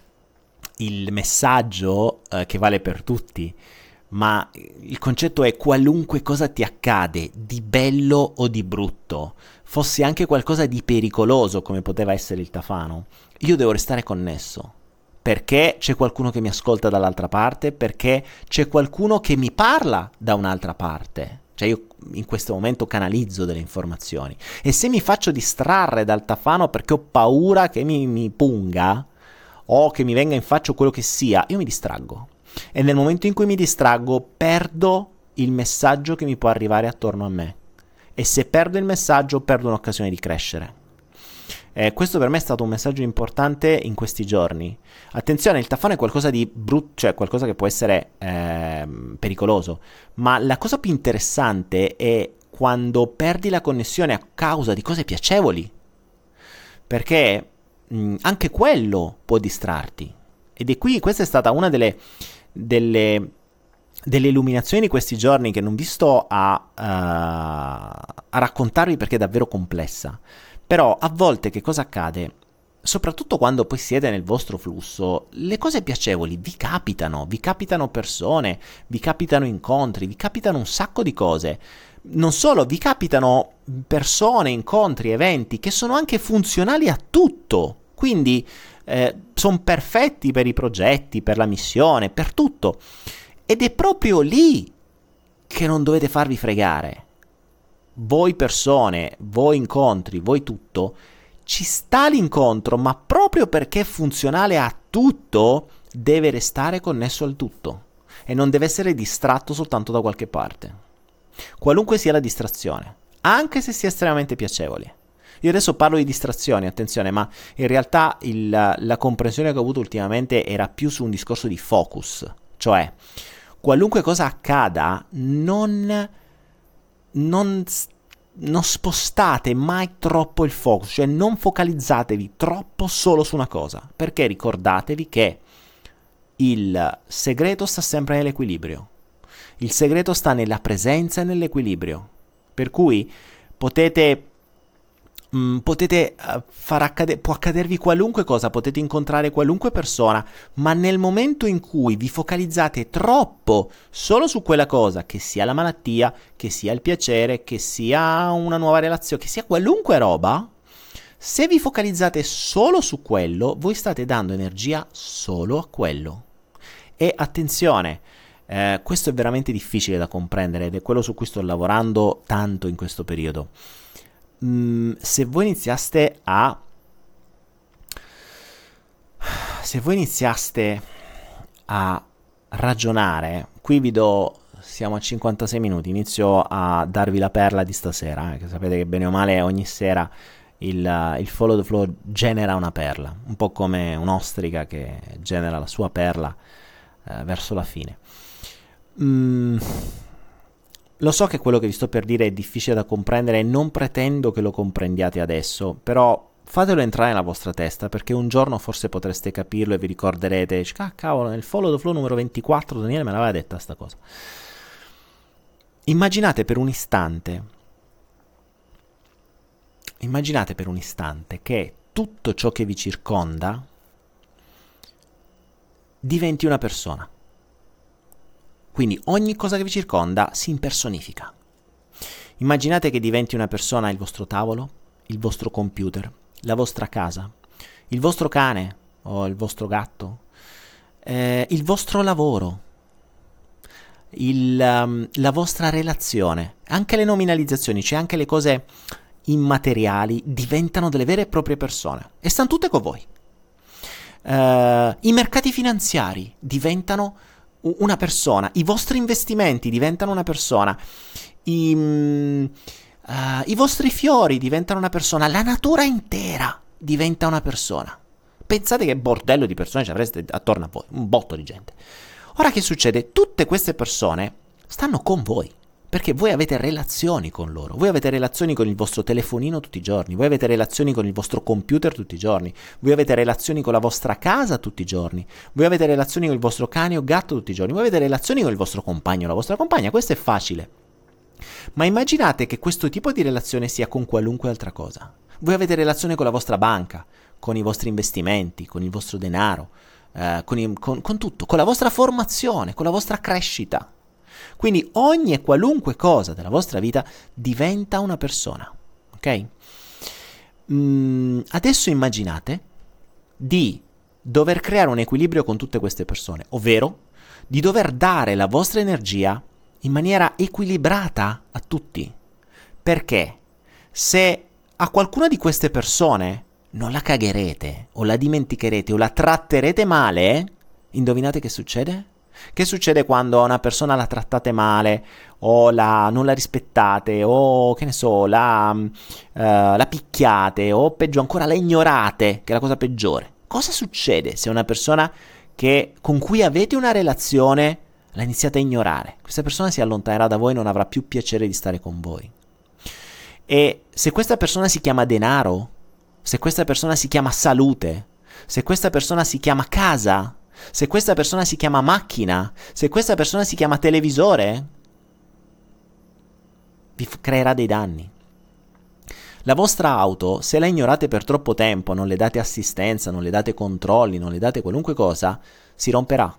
il messaggio uh, che vale per tutti. Ma il concetto è qualunque cosa ti accade, di bello o di brutto, fosse anche qualcosa di pericoloso come poteva essere il Tafano, io devo restare connesso. Perché c'è qualcuno che mi ascolta dall'altra parte, perché c'è qualcuno che mi parla da un'altra parte. Cioè io in questo momento canalizzo delle informazioni. E se mi faccio distrarre dal tafano perché ho paura che mi, mi punga o che mi venga in faccia quello che sia, io mi distraggo. E nel momento in cui mi distraggo perdo il messaggio che mi può arrivare attorno a me. E se perdo il messaggio perdo un'occasione di crescere. Eh, questo per me è stato un messaggio importante in questi giorni. Attenzione, il tafano è qualcosa di brutto, cioè qualcosa che può essere eh, pericoloso, ma la cosa più interessante è quando perdi la connessione a causa di cose piacevoli. Perché mh, mm, anche quello può distrarti. Ed è qui, questa è stata una delle, delle delle illuminazioni di questi giorni che non vi sto a, uh, a raccontarvi perché è davvero complessa. Però a volte che cosa accade? Soprattutto quando poi siete nel vostro flusso, le cose piacevoli vi capitano, vi capitano persone, vi capitano incontri, vi capitano un sacco di cose. Non solo, vi capitano persone, incontri, eventi che sono anche funzionali a tutto. Quindi eh, sono perfetti per i progetti, per la missione, per tutto. Ed è proprio lì che non dovete farvi fregare voi persone, voi incontri, voi tutto, ci sta l'incontro, ma proprio perché è funzionale a tutto, deve restare connesso al tutto e non deve essere distratto soltanto da qualche parte. Qualunque sia la distrazione, anche se sia estremamente piacevole. Io adesso parlo di distrazioni, attenzione, ma in realtà il, la comprensione che ho avuto ultimamente era più su un discorso di focus, cioè qualunque cosa accada non non, non spostate mai troppo il focus, cioè non focalizzatevi troppo solo su una cosa, perché ricordatevi che il segreto sta sempre nell'equilibrio. Il segreto sta nella presenza e nell'equilibrio. Per cui potete mh, mm, potete uh, far accadere, può accadervi qualunque cosa, potete incontrare qualunque persona, ma nel momento in cui vi focalizzate troppo solo su quella cosa, che sia la malattia, che sia il piacere, che sia una nuova relazione, che sia qualunque roba, se vi focalizzate solo su quello, voi state dando energia solo a quello. E attenzione, eh, questo è veramente difficile da comprendere ed è quello su cui sto lavorando tanto in questo periodo mm, se voi iniziaste a se voi iniziaste a ragionare, qui vi do siamo a 56 minuti, inizio a darvi la perla di stasera, eh, che sapete che bene o male ogni sera il, il, follow the flow genera una perla, un po' come un'ostrica che genera la sua perla eh, verso la fine. Mm, lo so che quello che vi sto per dire è difficile da comprendere e non pretendo che lo comprendiate adesso, però fatelo entrare nella vostra testa perché un giorno forse potreste capirlo e vi ricorderete, ah cavolo, nel follow the flow numero 24 Daniele me l'aveva detta sta cosa. Immaginate per un istante, immaginate per un istante che tutto ciò che vi circonda diventi una persona. Quindi ogni cosa che vi circonda si impersonifica. Immaginate che diventi una persona il vostro tavolo, il vostro computer, la vostra casa, il vostro cane o il vostro gatto, eh, il vostro lavoro, il, um, la vostra relazione, anche le nominalizzazioni, cioè anche le cose immateriali diventano delle vere e proprie persone e stanno tutte con voi. Uh, I mercati finanziari diventano una persona, i vostri investimenti diventano una persona, i, uh, i vostri fiori diventano una persona, la natura intera diventa una persona. Pensate che bordello di persone ci avreste attorno a voi, un botto di gente. Ora che succede? Tutte queste persone stanno con voi. Perché voi avete relazioni con loro, voi avete relazioni con il vostro telefonino tutti i giorni, voi avete relazioni con il vostro computer tutti i giorni, voi avete relazioni con la vostra casa tutti i giorni, voi avete relazioni con il vostro cane o gatto tutti i giorni, voi avete relazioni con il vostro compagno o la vostra compagna, questo è facile. Ma immaginate che questo tipo di relazione sia con qualunque altra cosa. Voi avete relazione con la vostra banca, con i vostri investimenti, con il vostro denaro, eh, con, i, con, con tutto, con la vostra formazione, con la vostra crescita. Quindi ogni e qualunque cosa della vostra vita diventa una persona. Ok? Mm, adesso immaginate di dover creare un equilibrio con tutte queste persone, ovvero di dover dare la vostra energia in maniera equilibrata a tutti. Perché se a qualcuna di queste persone non la cagherete o la dimenticherete o la tratterete male, indovinate che succede? Che succede quando una persona la trattate male o la, non la rispettate o che ne so, la, uh, la picchiate o peggio ancora la ignorate, che è la cosa peggiore? Cosa succede se una persona che, con cui avete una relazione la iniziate a ignorare? Questa persona si allontanerà da voi e non avrà più piacere di stare con voi. E se questa persona si chiama denaro, se questa persona si chiama salute, se questa persona si chiama casa, se questa persona si chiama macchina, se questa persona si chiama televisore, vi creerà dei danni. La vostra auto, se la ignorate per troppo tempo, non le date assistenza, non le date controlli, non le date qualunque cosa, si romperà.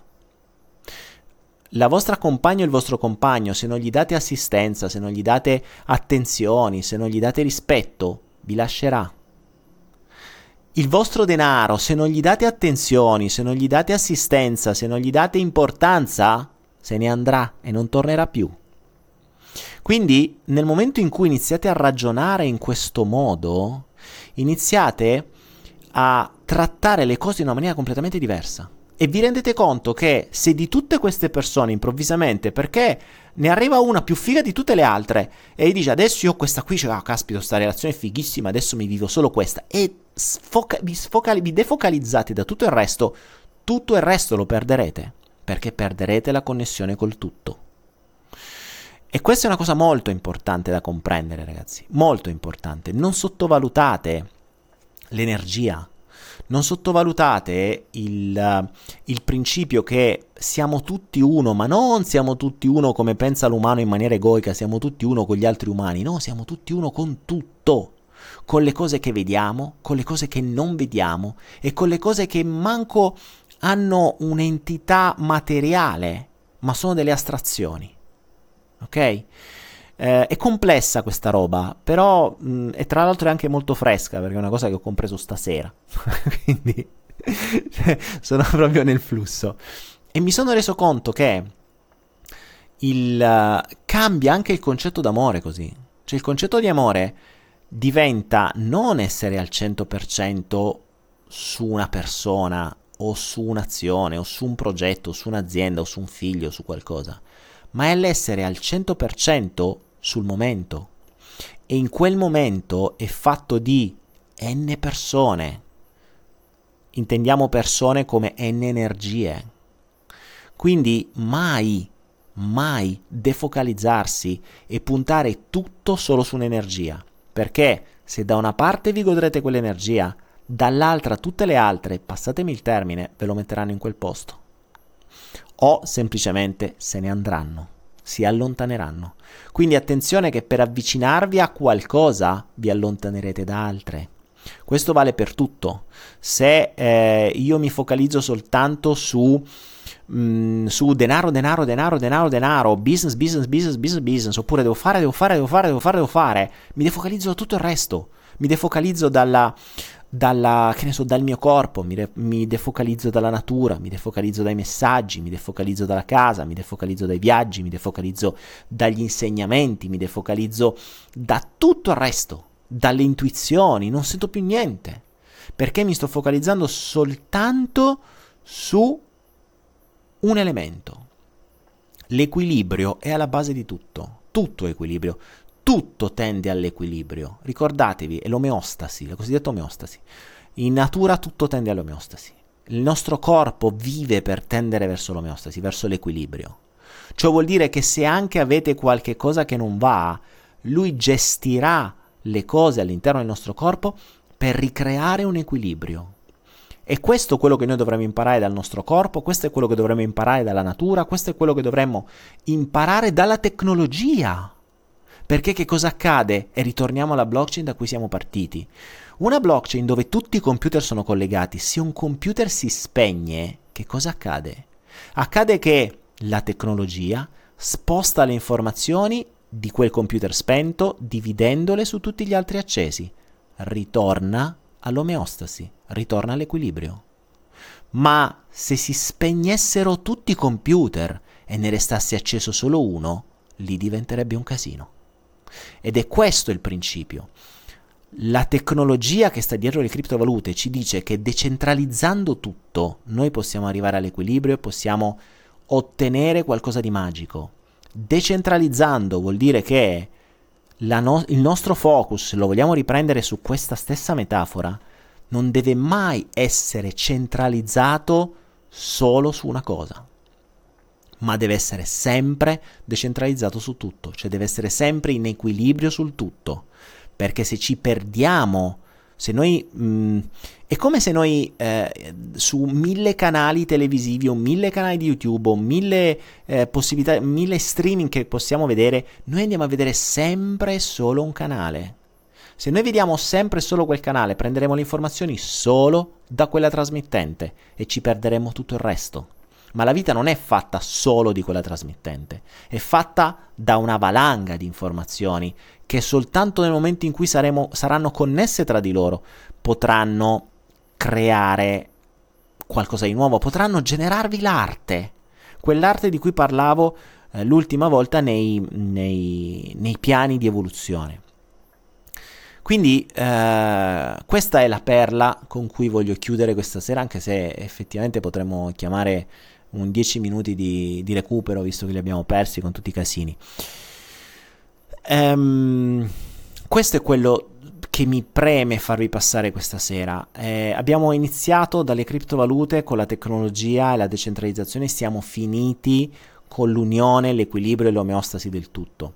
La vostra compagna o il vostro compagno, se non gli date assistenza, se non gli date attenzioni, se non gli date rispetto, vi lascerà il vostro denaro, se non gli date attenzioni, se non gli date assistenza, se non gli date importanza, se ne andrà e non tornerà più. Quindi, nel momento in cui iniziate a ragionare in questo modo, iniziate a trattare le cose in una maniera completamente diversa. E vi rendete conto che se di tutte queste persone improvvisamente, perché ne arriva una più figa di tutte le altre, e gli dice adesso io questa qui, cioè, oh, caspita, sta relazione è fighissima, adesso mi vivo solo questa, e sfoca- vi, sfoca- vi defocalizzate da tutto il resto, tutto il resto lo perderete, perché perderete la connessione col tutto. E questa è una cosa molto importante da comprendere, ragazzi, molto importante. Non sottovalutate l'energia non sottovalutate il, il, principio che siamo tutti uno, ma non siamo tutti uno come pensa l'umano in maniera egoica, siamo tutti uno con gli altri umani, no, siamo tutti uno con tutto, con le cose che vediamo, con le cose che non vediamo e con le cose che manco hanno un'entità materiale, ma sono delle astrazioni. Ok? Eh, è complessa questa roba, però mh, e tra l'altro è anche molto fresca perché è una cosa che ho compreso stasera. Quindi sono proprio nel flusso. E mi sono reso conto che il, uh, cambia anche il concetto d'amore così. Cioè il concetto di amore diventa non essere al 100% su una persona o su un'azione o su un progetto, o su un'azienda o su un figlio o su qualcosa, ma è l'essere al 100% sul momento. E in quel momento è fatto di n persone. Intendiamo persone come n energie. Quindi mai, mai defocalizzarsi e puntare tutto solo su un'energia. Perché se da una parte vi godrete quell'energia, dall'altra tutte le altre, passatemi il termine, ve lo metteranno in quel posto. O semplicemente se ne andranno si allontaneranno. Quindi attenzione che per avvicinarvi a qualcosa vi allontanerete da altre. Questo vale per tutto. Se eh, io mi focalizzo soltanto su, mm, su denaro, denaro, denaro, denaro, denaro, business, business, business, business, business, oppure devo fare, devo fare, devo fare, devo fare, devo fare, mi defocalizzo da tutto il resto. Mi defocalizzo dalla, dalla, so, dal mio corpo, mi, re, mi, defocalizzo dalla natura, mi defocalizzo dai messaggi, mi defocalizzo dalla casa, mi defocalizzo dai viaggi, mi defocalizzo dagli insegnamenti, mi defocalizzo da tutto il resto, dalle intuizioni, non sento più niente, perché mi sto focalizzando soltanto su un elemento. L'equilibrio è alla base di tutto, tutto è equilibrio, tutto tende all'equilibrio. Ricordatevi, è l'omeostasi, la cosiddetta omeostasi. In natura tutto tende all'omeostasi. Il nostro corpo vive per tendere verso l'omeostasi, verso l'equilibrio. Ciò vuol dire che se anche avete qualche cosa che non va, lui gestirà le cose all'interno del nostro corpo per ricreare un equilibrio. E questo è quello che noi dovremmo imparare dal nostro corpo, questo è quello che dovremmo imparare dalla natura, questo è quello che dovremmo imparare dalla tecnologia. Perché che cosa accade? E ritorniamo alla blockchain da cui siamo partiti. Una blockchain dove tutti i computer sono collegati, se un computer si spegne, che cosa accade? Accade che la tecnologia sposta le informazioni di quel computer spento dividendole su tutti gli altri accesi. Ritorna all'omeostasi, ritorna all'equilibrio. Ma se si spegnessero tutti i computer e ne restasse acceso solo uno, lì diventerebbe un casino. Ed è questo il principio. La tecnologia che sta dietro le criptovalute ci dice che decentralizzando tutto noi possiamo arrivare all'equilibrio e possiamo ottenere qualcosa di magico. Decentralizzando vuol dire che no- il nostro focus, lo vogliamo riprendere su questa stessa metafora, non deve mai essere centralizzato solo su una cosa, ma deve essere sempre decentralizzato su tutto, cioè deve essere sempre in equilibrio sul tutto, perché se ci perdiamo se noi, mh, mm, è come se noi eh, su mille canali televisivi o mille canali di YouTube o mille eh, possibilità, mille streaming che possiamo vedere, noi andiamo a vedere sempre solo un canale. Se noi vediamo sempre solo quel canale, prenderemo le informazioni solo da quella trasmittente e ci perderemo tutto il resto. Ma la vita non è fatta solo di quella trasmittente, è fatta da una valanga di informazioni che soltanto nel momento in cui saremo, saranno connesse tra di loro potranno creare qualcosa di nuovo, potranno generarvi l'arte, quell'arte di cui parlavo eh, l'ultima volta nei, nei, nei, piani di evoluzione. Quindi eh, questa è la perla con cui voglio chiudere questa sera, anche se effettivamente potremmo chiamare un 10 minuti di, di, recupero, visto che li abbiamo persi con tutti i casini. Um, questo è quello che mi preme farvi passare questa sera. Eh, abbiamo iniziato dalle criptovalute con la tecnologia e la decentralizzazione, siamo finiti con l'unione, l'equilibrio e l'omeostasi del tutto.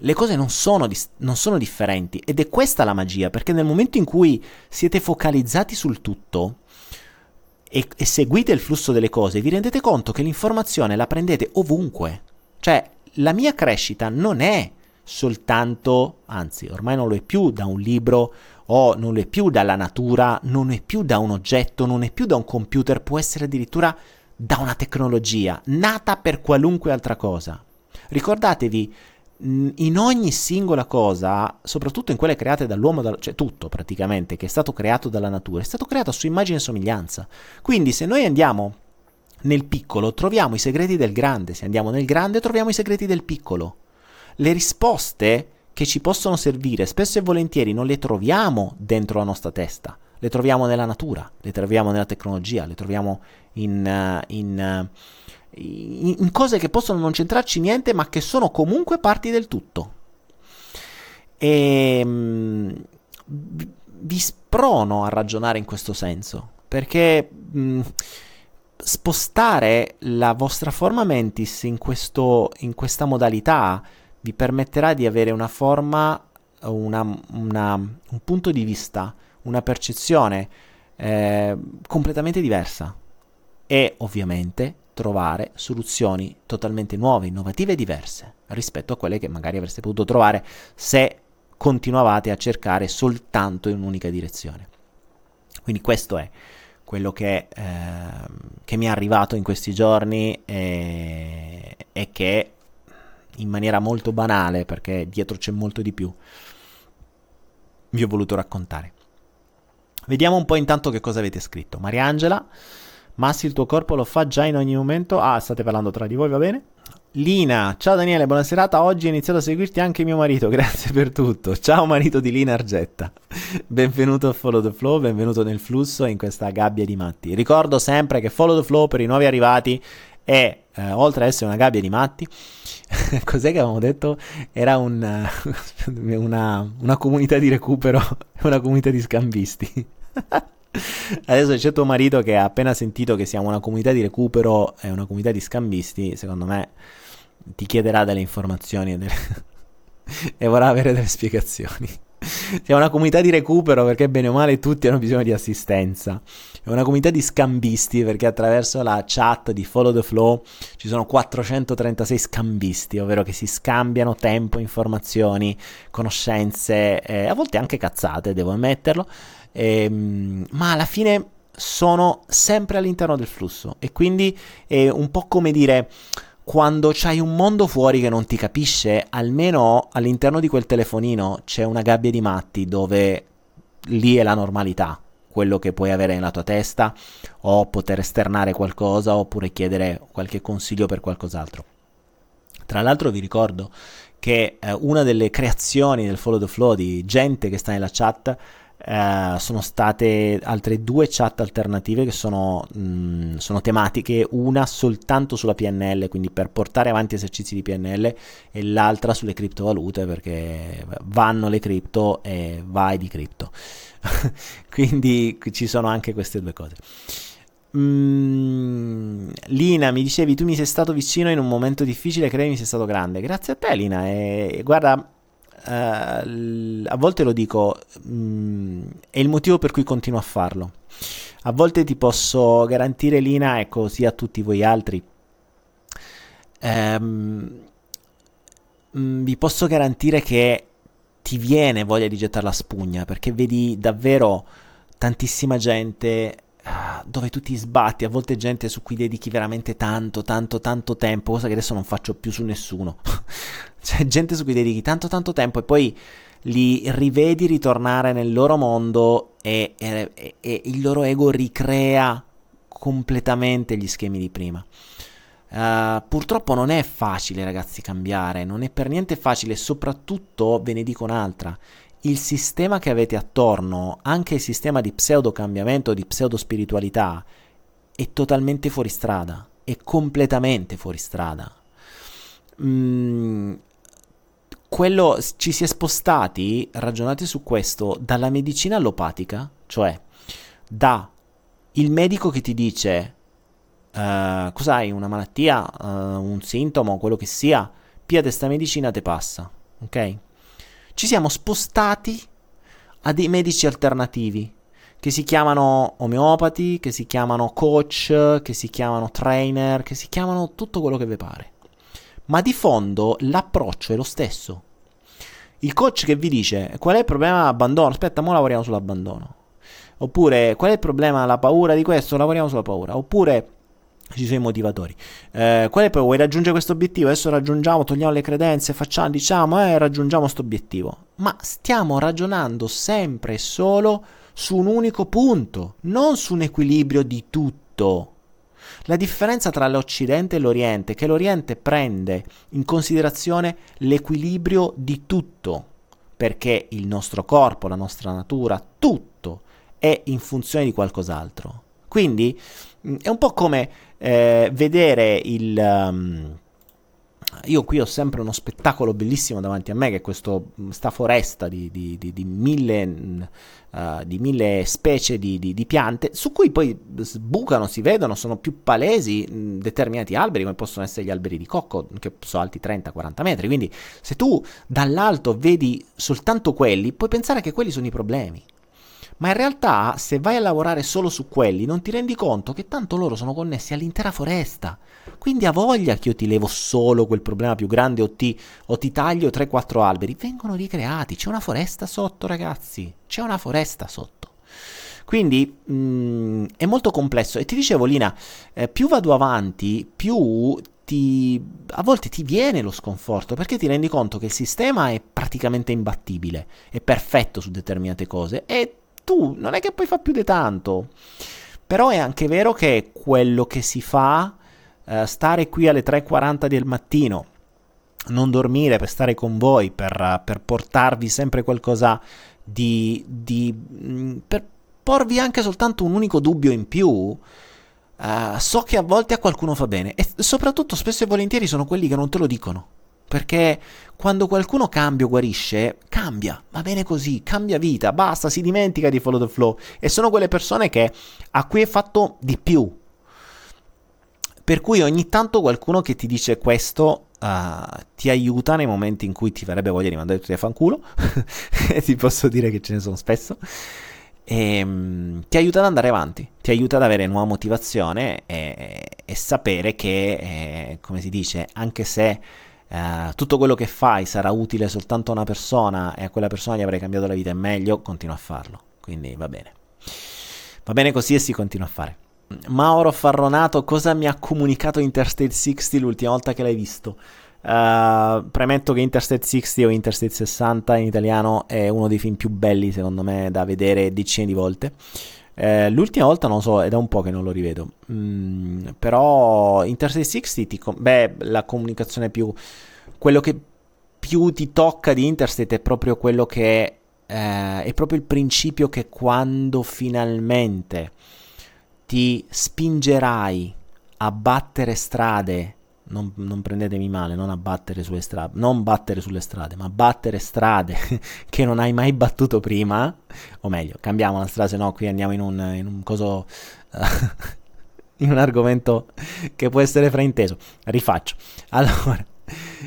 Le cose non sono, dis- non sono differenti ed è questa la magia, perché nel momento in cui siete focalizzati sul tutto, e, e seguite il flusso delle cose, vi rendete conto che l'informazione la prendete ovunque. Cioè, la mia crescita non è soltanto, anzi, ormai non lo è più da un libro o non lo è più dalla natura, non è più da un oggetto, non è più da un computer, può essere addirittura da una tecnologia nata per qualunque altra cosa. Ricordatevi in ogni singola cosa, soprattutto in quelle create dall'uomo, cioè tutto praticamente che è stato creato dalla natura, è stato creato su immagine e somiglianza. Quindi se noi andiamo nel piccolo troviamo i segreti del grande, se andiamo nel grande troviamo i segreti del piccolo. Le risposte che ci possono servire spesso e volentieri non le troviamo dentro la nostra testa, le troviamo nella natura, le troviamo nella tecnologia, le troviamo in, uh, in uh, in cose che possono non centrarci niente, ma che sono comunque parti del tutto. E mh, vi sprono a ragionare in questo senso, perché mh, spostare la vostra forma mentis in, questo, in questa modalità vi permetterà di avere una forma, una, una, un punto di vista, una percezione eh, completamente diversa. E ovviamente trovare soluzioni totalmente nuove, innovative e diverse rispetto a quelle che magari avreste potuto trovare se continuavate a cercare soltanto in un'unica direzione. Quindi questo è quello che, eh, che mi è arrivato in questi giorni e, e che in maniera molto banale, perché dietro c'è molto di più, vi ho voluto raccontare. Vediamo un po' intanto che cosa avete scritto. Mariangela Massi il tuo corpo lo fa già in ogni momento. Ah, state parlando tra di voi, va bene? Lina, ciao Daniele, buona serata. Oggi ho iniziato a seguirti anche mio marito, grazie per tutto. Ciao marito di Lina Argetta. Benvenuto a Follow the Flow, benvenuto nel flusso in questa gabbia di matti. Ricordo sempre che Follow the Flow per i nuovi arrivati e eh, oltre ad essere una gabbia di matti, cos'è che avevamo detto? Era un, una, una comunità di recupero, una comunità di scambisti. Adesso c'è tuo marito che ha appena sentito che siamo una comunità di recupero e una comunità di scambisti, secondo me ti chiederà delle informazioni e, delle... e vorrà avere delle spiegazioni. Siamo una comunità di recupero perché bene o male tutti hanno bisogno di assistenza. È una comunità di scambisti perché attraverso la chat di Follow the Flow ci sono 436 scambisti, ovvero che si scambiano tempo, informazioni, conoscenze, eh, a volte anche cazzate, devo ammetterlo, ehm, ma alla fine sono sempre all'interno del flusso e quindi è un po' come dire quando c'hai un mondo fuori che non ti capisce, almeno all'interno di quel telefonino c'è una gabbia di matti dove lì è la normalità, quello che puoi avere nella tua testa, o poter esternare qualcosa, oppure chiedere qualche consiglio per qualcos'altro. Tra l'altro vi ricordo che eh, una delle creazioni del Follow the Flow di gente che sta nella chat Uh, sono state altre due chat alternative che sono, mh, mm, sono, tematiche, una soltanto sulla PNL, quindi per portare avanti esercizi di PNL, e l'altra sulle criptovalute perché vanno le cripto e vai di cripto. quindi ci sono anche queste due cose. Mm, Lina, mi dicevi tu mi sei stato vicino in un momento difficile, credi mi sei stato grande. Grazie a te, Lina. E guarda, Uh, a volte lo dico, mh, mm, è il motivo per cui continuo a farlo. A volte ti posso garantire, Lina, e così a tutti voi altri, um, vi posso garantire che ti viene voglia di gettare la spugna perché vedi davvero tantissima gente dove tu ti sbatti, a volte gente su cui dedichi veramente tanto, tanto, tanto tempo, cosa che adesso non faccio più su nessuno. C'è gente su cui dedichi tanto tanto tempo e poi li rivedi ritornare nel loro mondo e, e, e il loro ego ricrea completamente gli schemi di prima. Uh, purtroppo non è facile, ragazzi, cambiare, non è per niente facile, soprattutto ve ne dico un'altra. Il sistema che avete attorno, anche il sistema di pseudo cambiamento, di pseudo spiritualità, è totalmente fuori strada, è completamente fuori strada. Mm, quello ci si è spostati, ragionate su questo, dalla medicina allopatica, cioè da il medico che ti dice uh, cos'hai, una malattia, uh, un sintomo, quello che sia, pia questa medicina te passa, ok? Ci siamo spostati a dei medici alternativi che si chiamano omeopati, che si chiamano coach, che si chiamano trainer, che si chiamano tutto quello che vi pare. Ma di fondo l'approccio è lo stesso. Il coach che vi dice qual è il problema dell'abbandono, aspetta, ora lavoriamo sull'abbandono. Oppure qual è il problema, la paura di questo, lavoriamo sulla paura. Oppure ci sono i motivatori. Eh, qual è poi? Vuoi raggiungere questo obiettivo? Adesso raggiungiamo, togliamo le credenze, facciamo, diciamo, eh, raggiungiamo questo obiettivo. Ma stiamo ragionando sempre e solo su un unico punto, non su un equilibrio di tutto. La differenza tra l'Occidente e l'Oriente è che l'Oriente prende in considerazione l'equilibrio di tutto, perché il nostro corpo, la nostra natura, tutto è in funzione di qualcos'altro. Quindi mm, è un po' come eh, vedere il... Um, io qui ho sempre uno spettacolo bellissimo davanti a me, che è questa foresta di, di, di, di mille, uh, mille specie di, piante, su cui poi sbucano, si vedono, sono più palesi mh, determinati alberi, come possono essere gli alberi di cocco, che sono alti 30-40 metri. Quindi se tu dall'alto vedi soltanto quelli, puoi pensare che quelli sono i problemi. Ma in realtà, se vai a lavorare solo su quelli, non ti rendi conto che tanto loro sono connessi all'intera foresta. Quindi ha voglia che io ti levo solo quel problema più grande o ti, o ti taglio 3-4 alberi. Vengono ricreati. C'è una foresta sotto, ragazzi. C'è una foresta sotto. Quindi mh, mm, è molto complesso. E ti dicevo, Lina, eh, più vado avanti, più ti, a volte ti viene lo sconforto perché ti rendi conto che il sistema è praticamente imbattibile, è perfetto su determinate cose e tu non è che puoi fare più di tanto. Però è anche vero che quello che si fa, eh, stare qui alle 3.40 del mattino, non dormire per stare con voi, per, per portarvi sempre qualcosa di, di... Mm, per porvi anche soltanto un unico dubbio in più, uh, so che a volte a qualcuno fa bene e soprattutto spesso e volentieri sono quelli che non te lo dicono. Perché quando qualcuno cambia o guarisce, cambia, va bene così, cambia vita, basta, si dimentica di follow the flow. E sono quelle persone che a cui è fatto di più. Per cui ogni tanto qualcuno che ti dice questo uh, ti aiuta nei momenti in cui ti verrebbe voglia di mandare tutti a fanculo. e ti posso dire che ce ne sono spesso. E, um, ti aiuta ad andare avanti, ti aiuta ad avere nuova motivazione e, e sapere che, eh, come si dice, anche se Uh, tutto quello che fai sarà utile soltanto a una persona e a quella persona gli avrai cambiato la vita è meglio, continua a farlo. Quindi va bene. Va bene così e si continua a fare. Mauro Farronato, cosa mi ha comunicato Interstate 60 l'ultima volta che l'hai visto? Uh, premetto che Interstate 60 o Interstate 60 in italiano è uno dei film più belli secondo me da vedere decine di volte. Eh, l'ultima volta non so, è da un po' che non lo rivedo. Mm, però Interstate 60, ti com- beh, la comunicazione più... Quello che più ti tocca di Interstate è proprio quello che... Eh, è proprio il principio che quando finalmente ti spingerai a battere strade non, non, prendetemi male, non a battere sulle strade, non battere sulle strade, ma battere strade che non hai mai battuto prima, o meglio, cambiamo la strada, se no qui andiamo in un, in un coso, in un argomento che può essere frainteso. Rifaccio. Allora,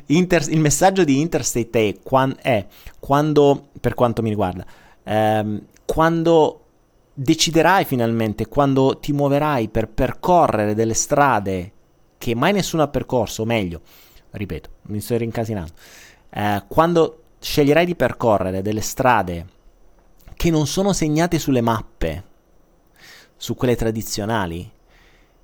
inter, il messaggio di Interstate è, quan, è, quando, per quanto mi riguarda, ehm, quando deciderai finalmente, quando ti muoverai per percorrere delle strade che mai nessuno ha percorso, o meglio, ripeto, mi sto rincasinando, eh, quando sceglierai di percorrere delle strade che non sono segnate sulle mappe, su quelle tradizionali,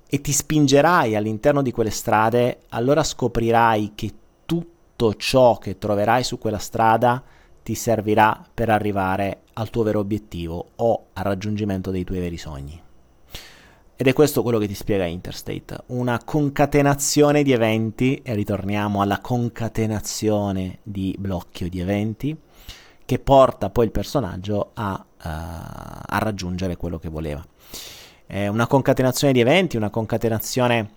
e ti spingerai all'interno di quelle strade, allora scoprirai che tutto ciò che troverai su quella strada ti servirà per arrivare al tuo vero obiettivo o al raggiungimento dei tuoi veri sogni. Ed è questo quello che ti spiega Interstate, una concatenazione di eventi, e ritorniamo alla concatenazione di blocchi o di eventi, che porta poi il personaggio a, uh, a raggiungere quello che voleva. È una concatenazione di eventi, una concatenazione,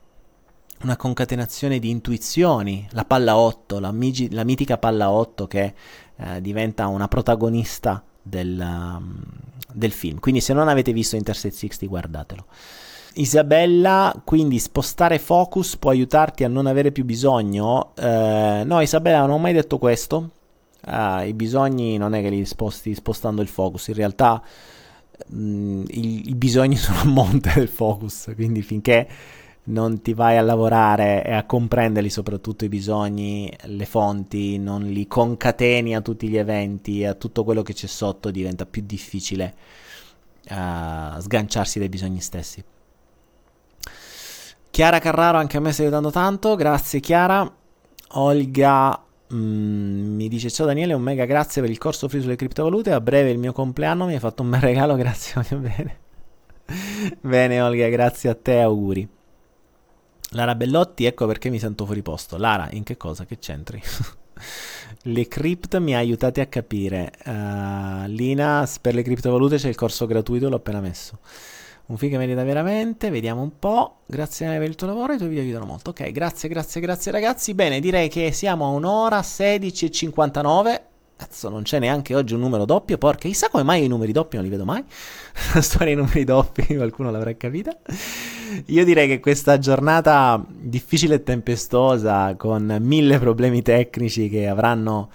una concatenazione di intuizioni, la palla 8, la, migi, la mitica palla 8 che uh, diventa una protagonista del, um, del film. Quindi se non avete visto Interstate 60 guardatelo. Isabella, quindi spostare focus può aiutarti a non avere più bisogno. Eh, no, Isabella, non ho mai detto questo. Ah, I bisogni non è che li sposti spostando il focus, in realtà mh, mm, i, i, bisogni sono a monte del focus, quindi finché non ti vai a lavorare e a comprenderli soprattutto i bisogni, le fonti, non li concateni a tutti gli eventi, a tutto quello che c'è sotto, diventa più difficile uh, sganciarsi dai bisogni stessi. Chiara Carraro, anche a me stai aiutando tanto, grazie Chiara. Olga mm, mi dice ciao Daniele, un mega grazie per il corso free sulle criptovalute, a breve il mio compleanno, mi hai fatto un bel regalo, grazie, voglio bene. bene Olga, grazie a te, auguri. Lara Bellotti, ecco perché mi sento fuori posto. Lara, in che cosa? Che c'entri? le crypt mi ha aiutati a capire. Uh, Lina, per le criptovalute c'è il corso gratuito, l'ho appena messo. Un film che merita veramente, vediamo un po'. Grazie per il tuo lavoro, i tuoi video aiutano molto. Ok, grazie, grazie, grazie ragazzi. Bene, direi che siamo a un'ora 16 e 59. Cazzo, non c'è neanche oggi un numero doppio, porca. Chissà come mai i numeri doppi non li vedo mai. La storia dei numeri doppi, qualcuno l'avrà capita. Io direi che questa giornata difficile e tempestosa, con mille problemi tecnici che avranno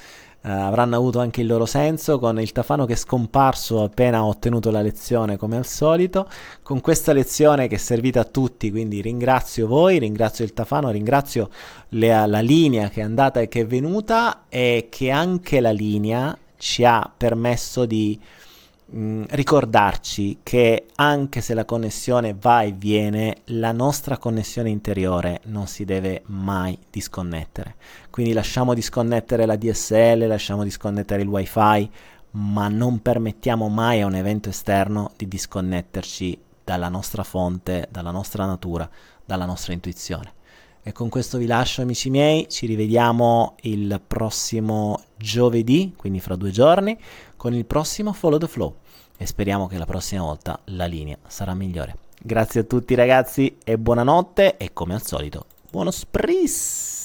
Uh, avranno avuto anche il loro senso con il Tafano che è scomparso appena ho ottenuto la lezione come al solito. Con questa lezione che è servita a tutti quindi ringrazio voi ringrazio il Tafano ringrazio le, la linea che è andata e che è venuta e che anche la linea ci ha permesso di Mm, ricordarci che anche se la connessione va e viene, la nostra connessione interiore non si deve mai disconnettere. Quindi lasciamo disconnettere la DSL, lasciamo disconnettere il wifi, ma non permettiamo mai a un evento esterno di disconnetterci dalla nostra fonte, dalla nostra natura, dalla nostra intuizione. E con questo vi lascio amici miei, ci rivediamo il prossimo giovedì, quindi fra due giorni, con il prossimo Follow the Flow e speriamo che la prossima volta la linea sarà migliore. Grazie a tutti ragazzi e buonanotte e come al solito buono spris!